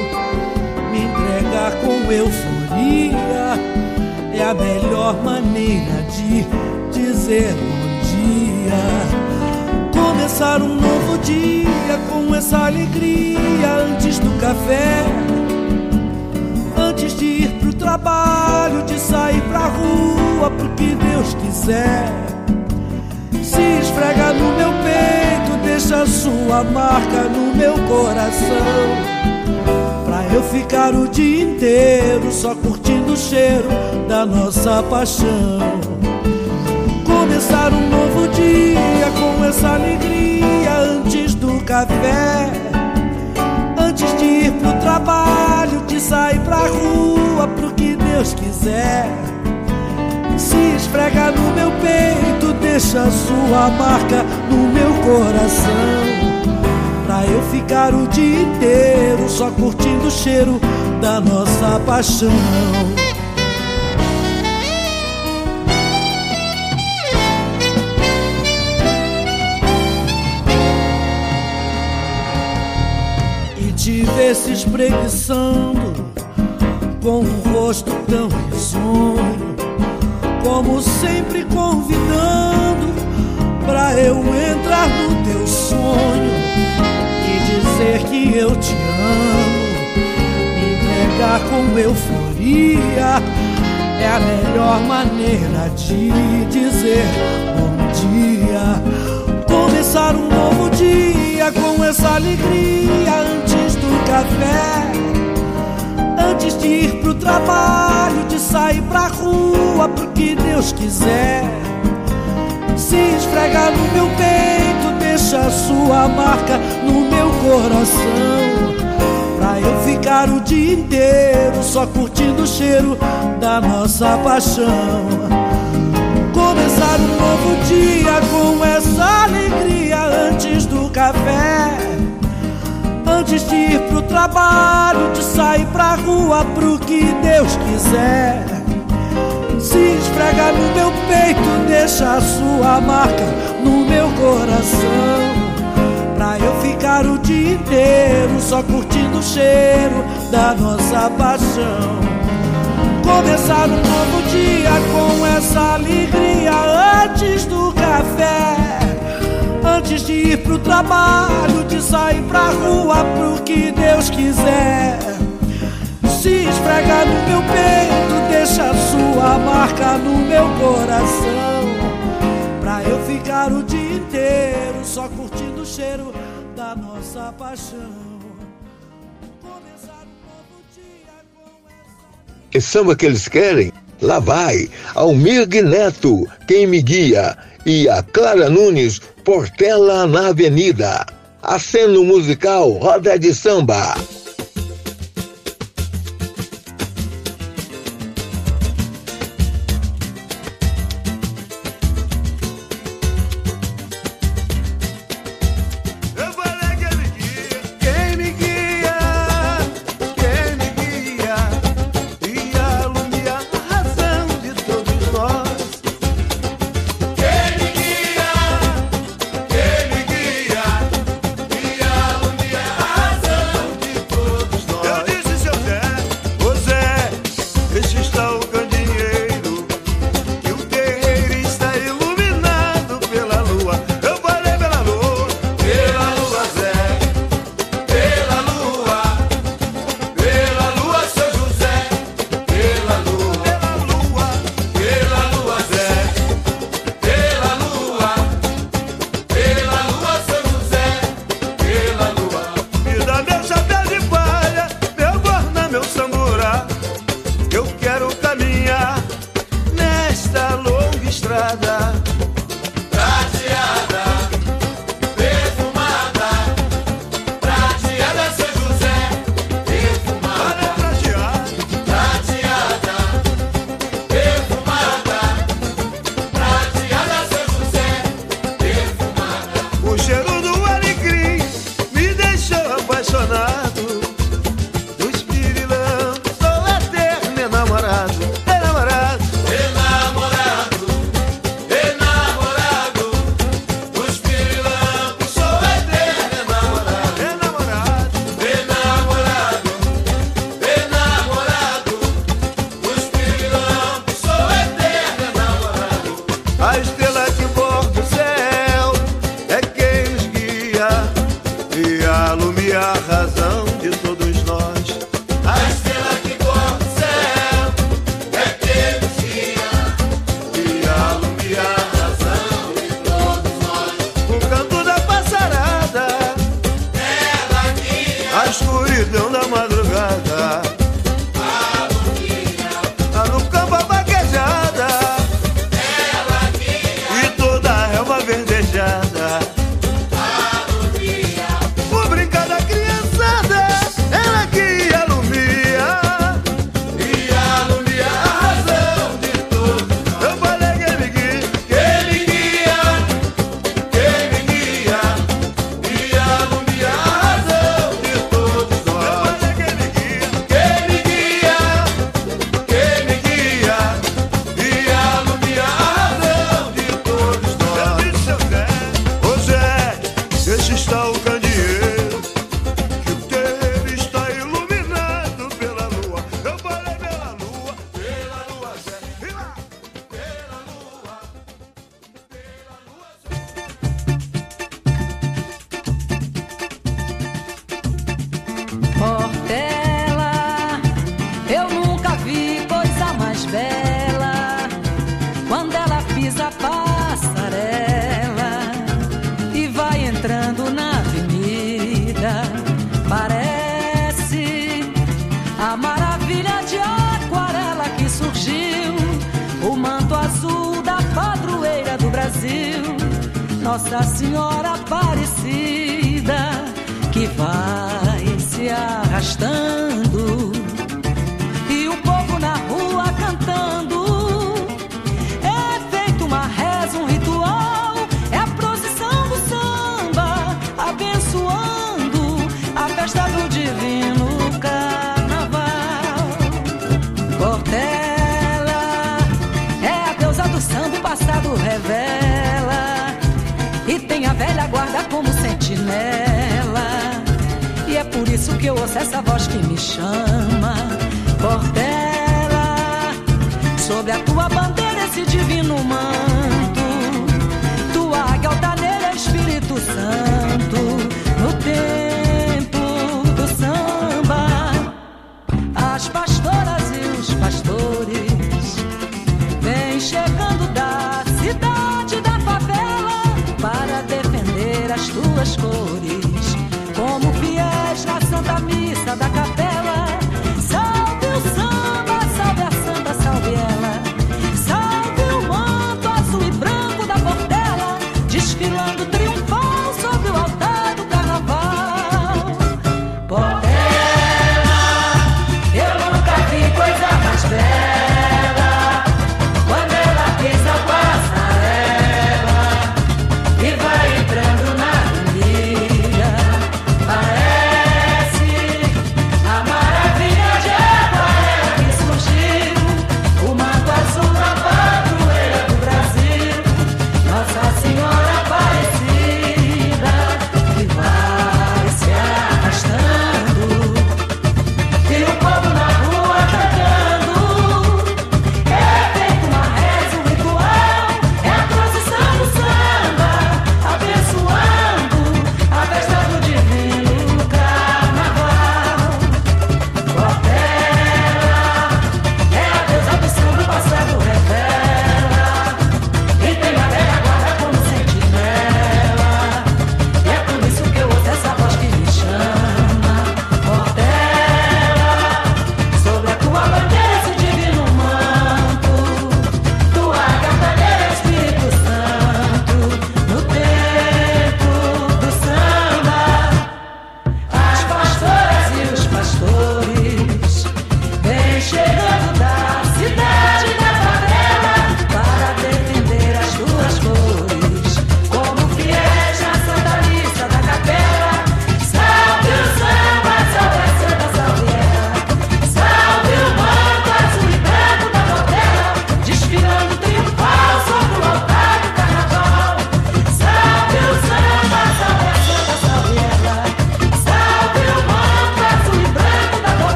S27: com euforia é a melhor maneira de dizer bom dia. Começar um novo dia com essa alegria antes do café, antes de ir pro trabalho, de sair pra rua, porque Deus quiser. Se esfrega no meu peito, deixa sua marca no meu coração. Eu ficar o dia inteiro só curtindo o cheiro da nossa paixão. Começar um novo dia com essa alegria antes do café. Antes de ir pro trabalho, de sair pra rua, pro que Deus quiser. Se esfrega no meu peito, deixa sua marca no meu coração. Pra eu ficar o dia inteiro só curtindo o cheiro da nossa paixão. E te ver se espreguiçando com um rosto tão risonho, como sempre convidando pra eu entrar no teu sonho dizer que eu te amo, me entregar com euforia é a melhor maneira de dizer bom dia. Começar um novo dia com essa alegria antes do café. Antes de ir pro trabalho, de sair pra rua, pro que Deus quiser. Se esfrega no meu peito, deixa sua marca no meu coração. Pra eu ficar o dia inteiro só curtindo o cheiro da nossa paixão. Começar um novo dia com essa alegria antes do café. Antes de ir pro trabalho, de sair pra rua, pro que Deus quiser. Se esfrega no meu peito, deixa a sua marca no meu coração. Pra eu ficar o dia inteiro só curtindo o cheiro da nossa paixão. Começar um novo dia com essa alegria antes do café. Antes de ir pro trabalho, de sair pra rua, pro que Deus quiser. Se esfrega no meu peito, deixa sua marca no meu coração. Pra eu ficar o dia inteiro só curtindo o cheiro da nossa paixão.
S2: Que samba que eles querem? Lá vai, Almir Neto, quem me guia, e a Clara Nunes, Portela na Avenida. Aceno musical, roda de samba.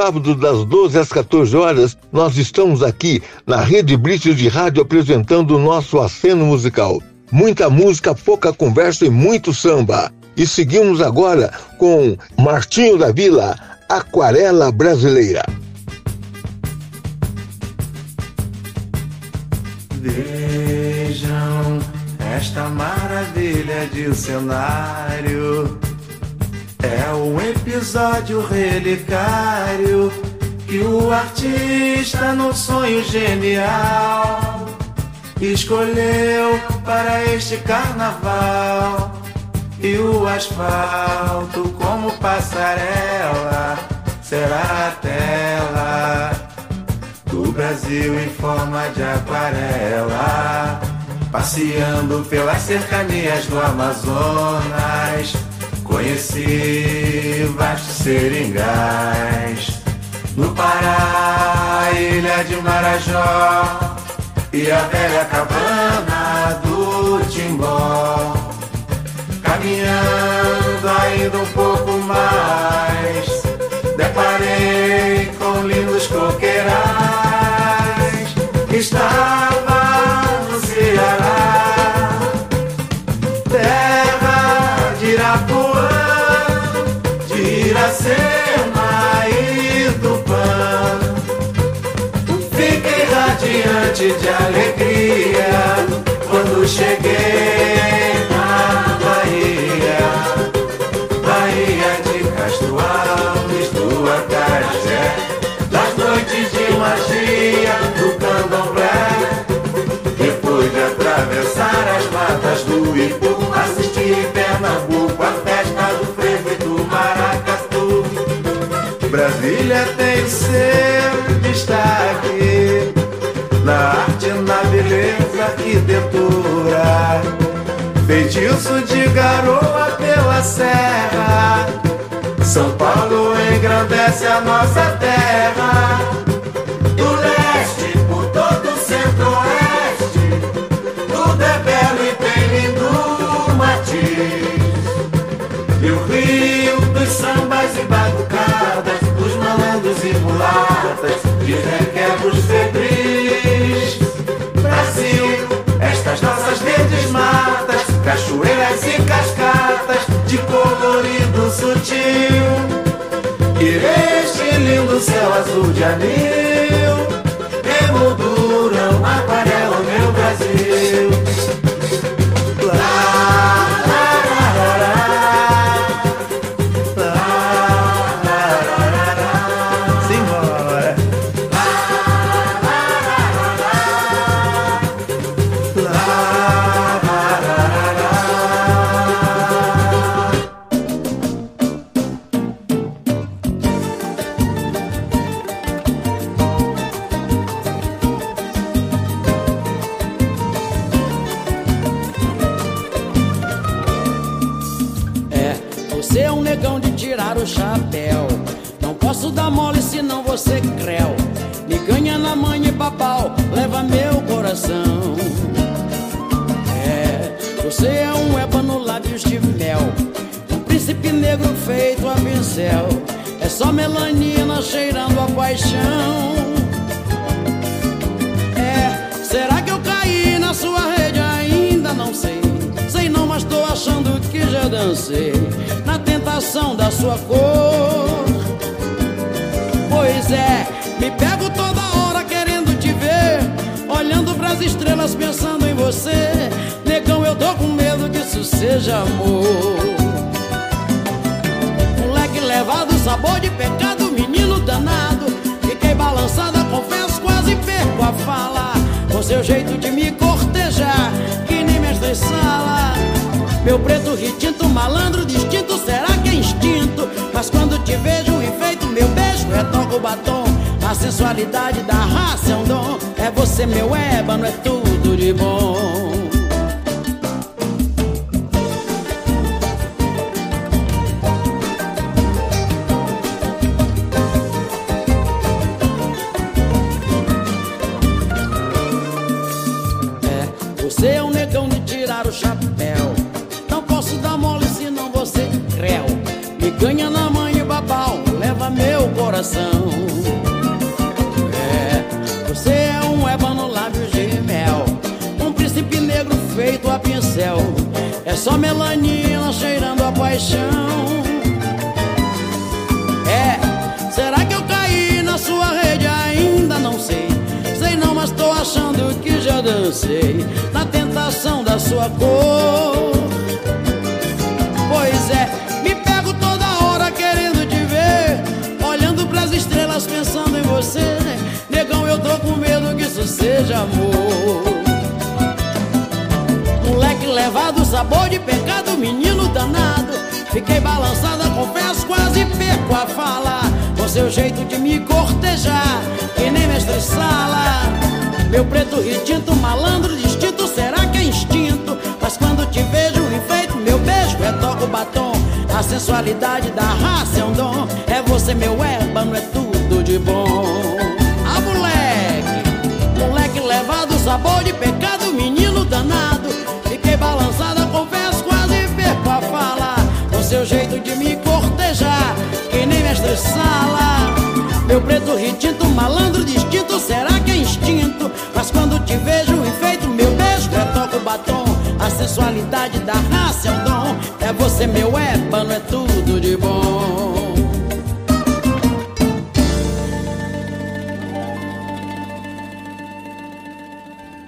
S2: sábado, das 12 às 14 horas, nós estamos aqui na Rede Blitz de Rádio apresentando o nosso aceno musical. Muita música, pouca conversa e muito samba. E seguimos agora com Martinho da Vila, Aquarela Brasileira.
S15: Vejam esta maravilha de cenário é o episódio relicário que o artista, num sonho genial, escolheu para este carnaval. E o asfalto, como passarela, será a tela do Brasil em forma de aquarela. Passeando pelas cercanias do Amazonas Conheci vastos seringais no Pará, ilha de Marajó e a velha cabana do Timbó. Caminhando ainda um pouco mais, deparei com lindos coqueirais. Estava de alegria quando cheguei na Bahia, Bahia de Castro Alves, do Acarajé, das noites de magia do candomblé. Depois de atravessar as matas do Ipu, assisti em Pernambuco a festa do frevo do maracatu. Brasília tem seu destaque na arte, na beleza, arquitetura. Feitiço de garoa pela serra. São Paulo engrandece a nossa terra. Do leste por todo o centro-oeste, tudo é belo e tem lindo matiz. E o rio dos sambas e batucadas, dos malandros e mulatas, dizem que é pros Cachoeiras e cascatas de colorido sutil. E este lindo céu azul de anil
S28: Emudou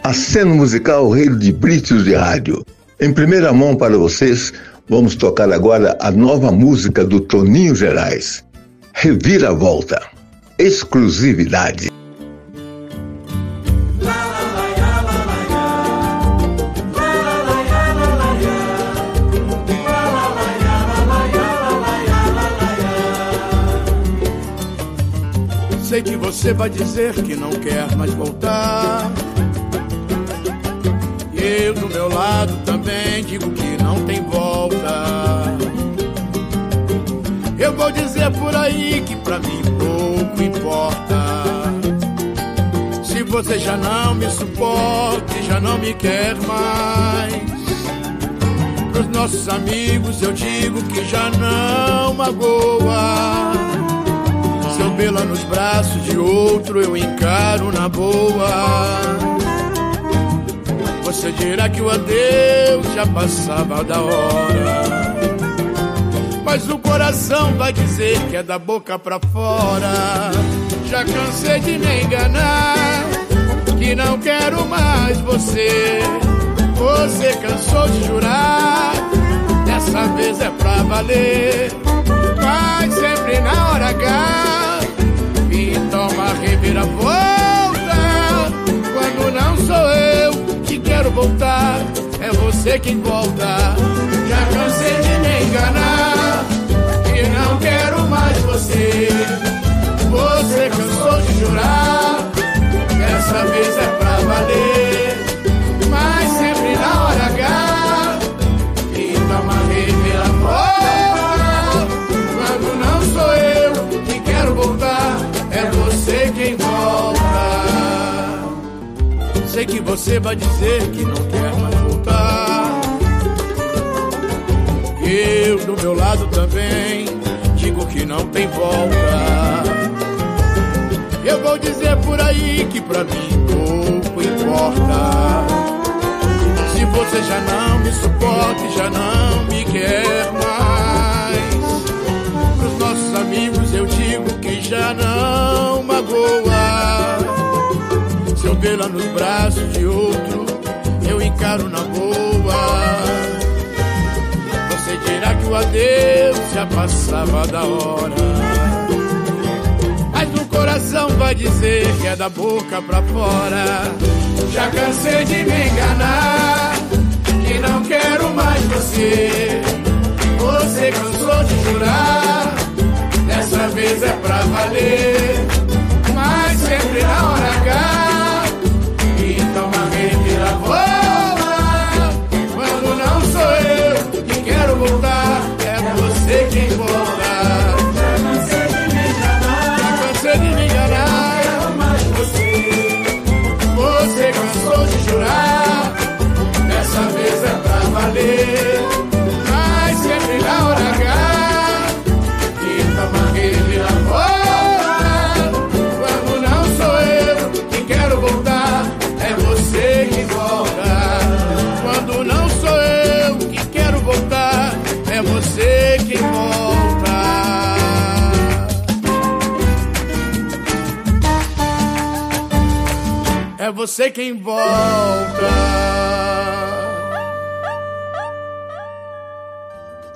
S28: A
S2: cena musical Reino de Brítios de Rádio. Em primeira mão para vocês, vamos tocar agora a nova música do Toninho Gerais. Revira Volta. Exclusividade.
S29: Sei que você vai dizer que não quer mais voltar eu do meu lado também digo que não tem volta. Eu vou dizer por aí que pra mim pouco importa. Se você já não me suporta e já não me quer mais. Pros nossos amigos eu digo que já não magoa. Se eu vê-la nos braços de outro, eu encaro na boa. Você dirá que o adeus já passava da hora. Mas o coração vai dizer que é da boca pra fora. Já cansei de me enganar, que não quero mais você. Você cansou de jurar, dessa vez é pra valer. Mas sempre na hora H, e toma reviravolta. Quando não sou eu quero voltar, é você quem volta. Já cansei de me enganar, e não quero mais você. Você cansou de jurar, dessa vez é pra valer. Mas sempre na hora Sei que você vai dizer que não quer mais voltar. Eu do meu lado também digo que não tem volta. Eu vou dizer por aí que pra mim pouco importa. Se você já não me suporta e já não me quer mais. Pros nossos amigos eu digo que já não magoa. Vê-la nos braços de outro, eu encaro na boa. Você dirá que o adeus já passava da hora. Mas no coração vai dizer que é da boca pra fora. Já cansei de me enganar, que não quero mais você. Você cansou de jurar, dessa vez é pra valer. Mas sempre na hora H, Você cansou de jurar, dessa vez é pra valer. É você quem volta.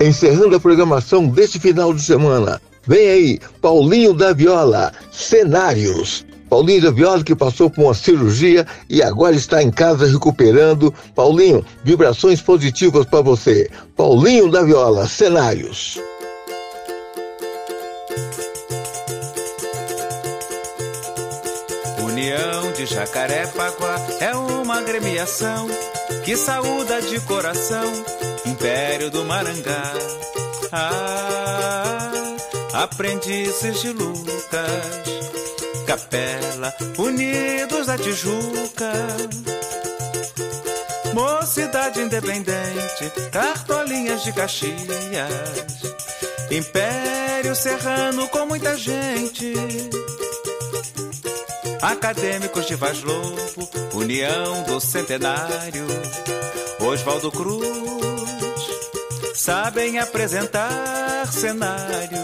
S2: Encerrando a programação deste final de semana. Vem aí, Paulinho da Viola, Cenários. Paulinho da Viola que passou por uma cirurgia e agora está em casa recuperando. Paulinho, vibrações positivas para você. Paulinho da Viola, Cenários.
S30: União de Jacarepaguá é uma agremiação que saúda de coração Império do Marangá. Ah, aprendizes de Lucas, Capela, Unidos da Tijuca. Mocidade Independente, Cartolinhas de Caxias. Império Serrano com muita gente. Acadêmicos de Vaz Lobo, União do Centenário, Oswaldo Cruz, sabem apresentar cenários.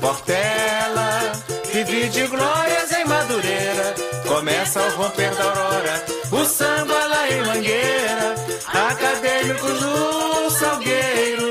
S30: Portela, vive de glórias em Madureira, começa ao romper da aurora, o samba lá em Mangueira, acadêmicos do Salgueiro.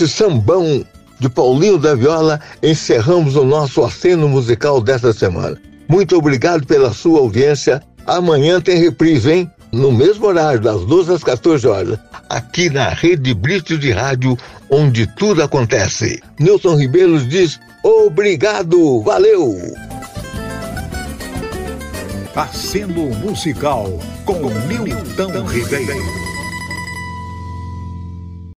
S2: esse sambão de Paulinho da Viola, encerramos o nosso aceno musical desta semana. Muito obrigado pela sua audiência. Amanhã tem reprise, hein? No mesmo horário, das 12 às 14 horas, aqui na Rede Brito de Rádio, onde tudo acontece. Nilson Ribeiro diz obrigado, valeu!
S1: Aceno musical com Nilton Ribeiro.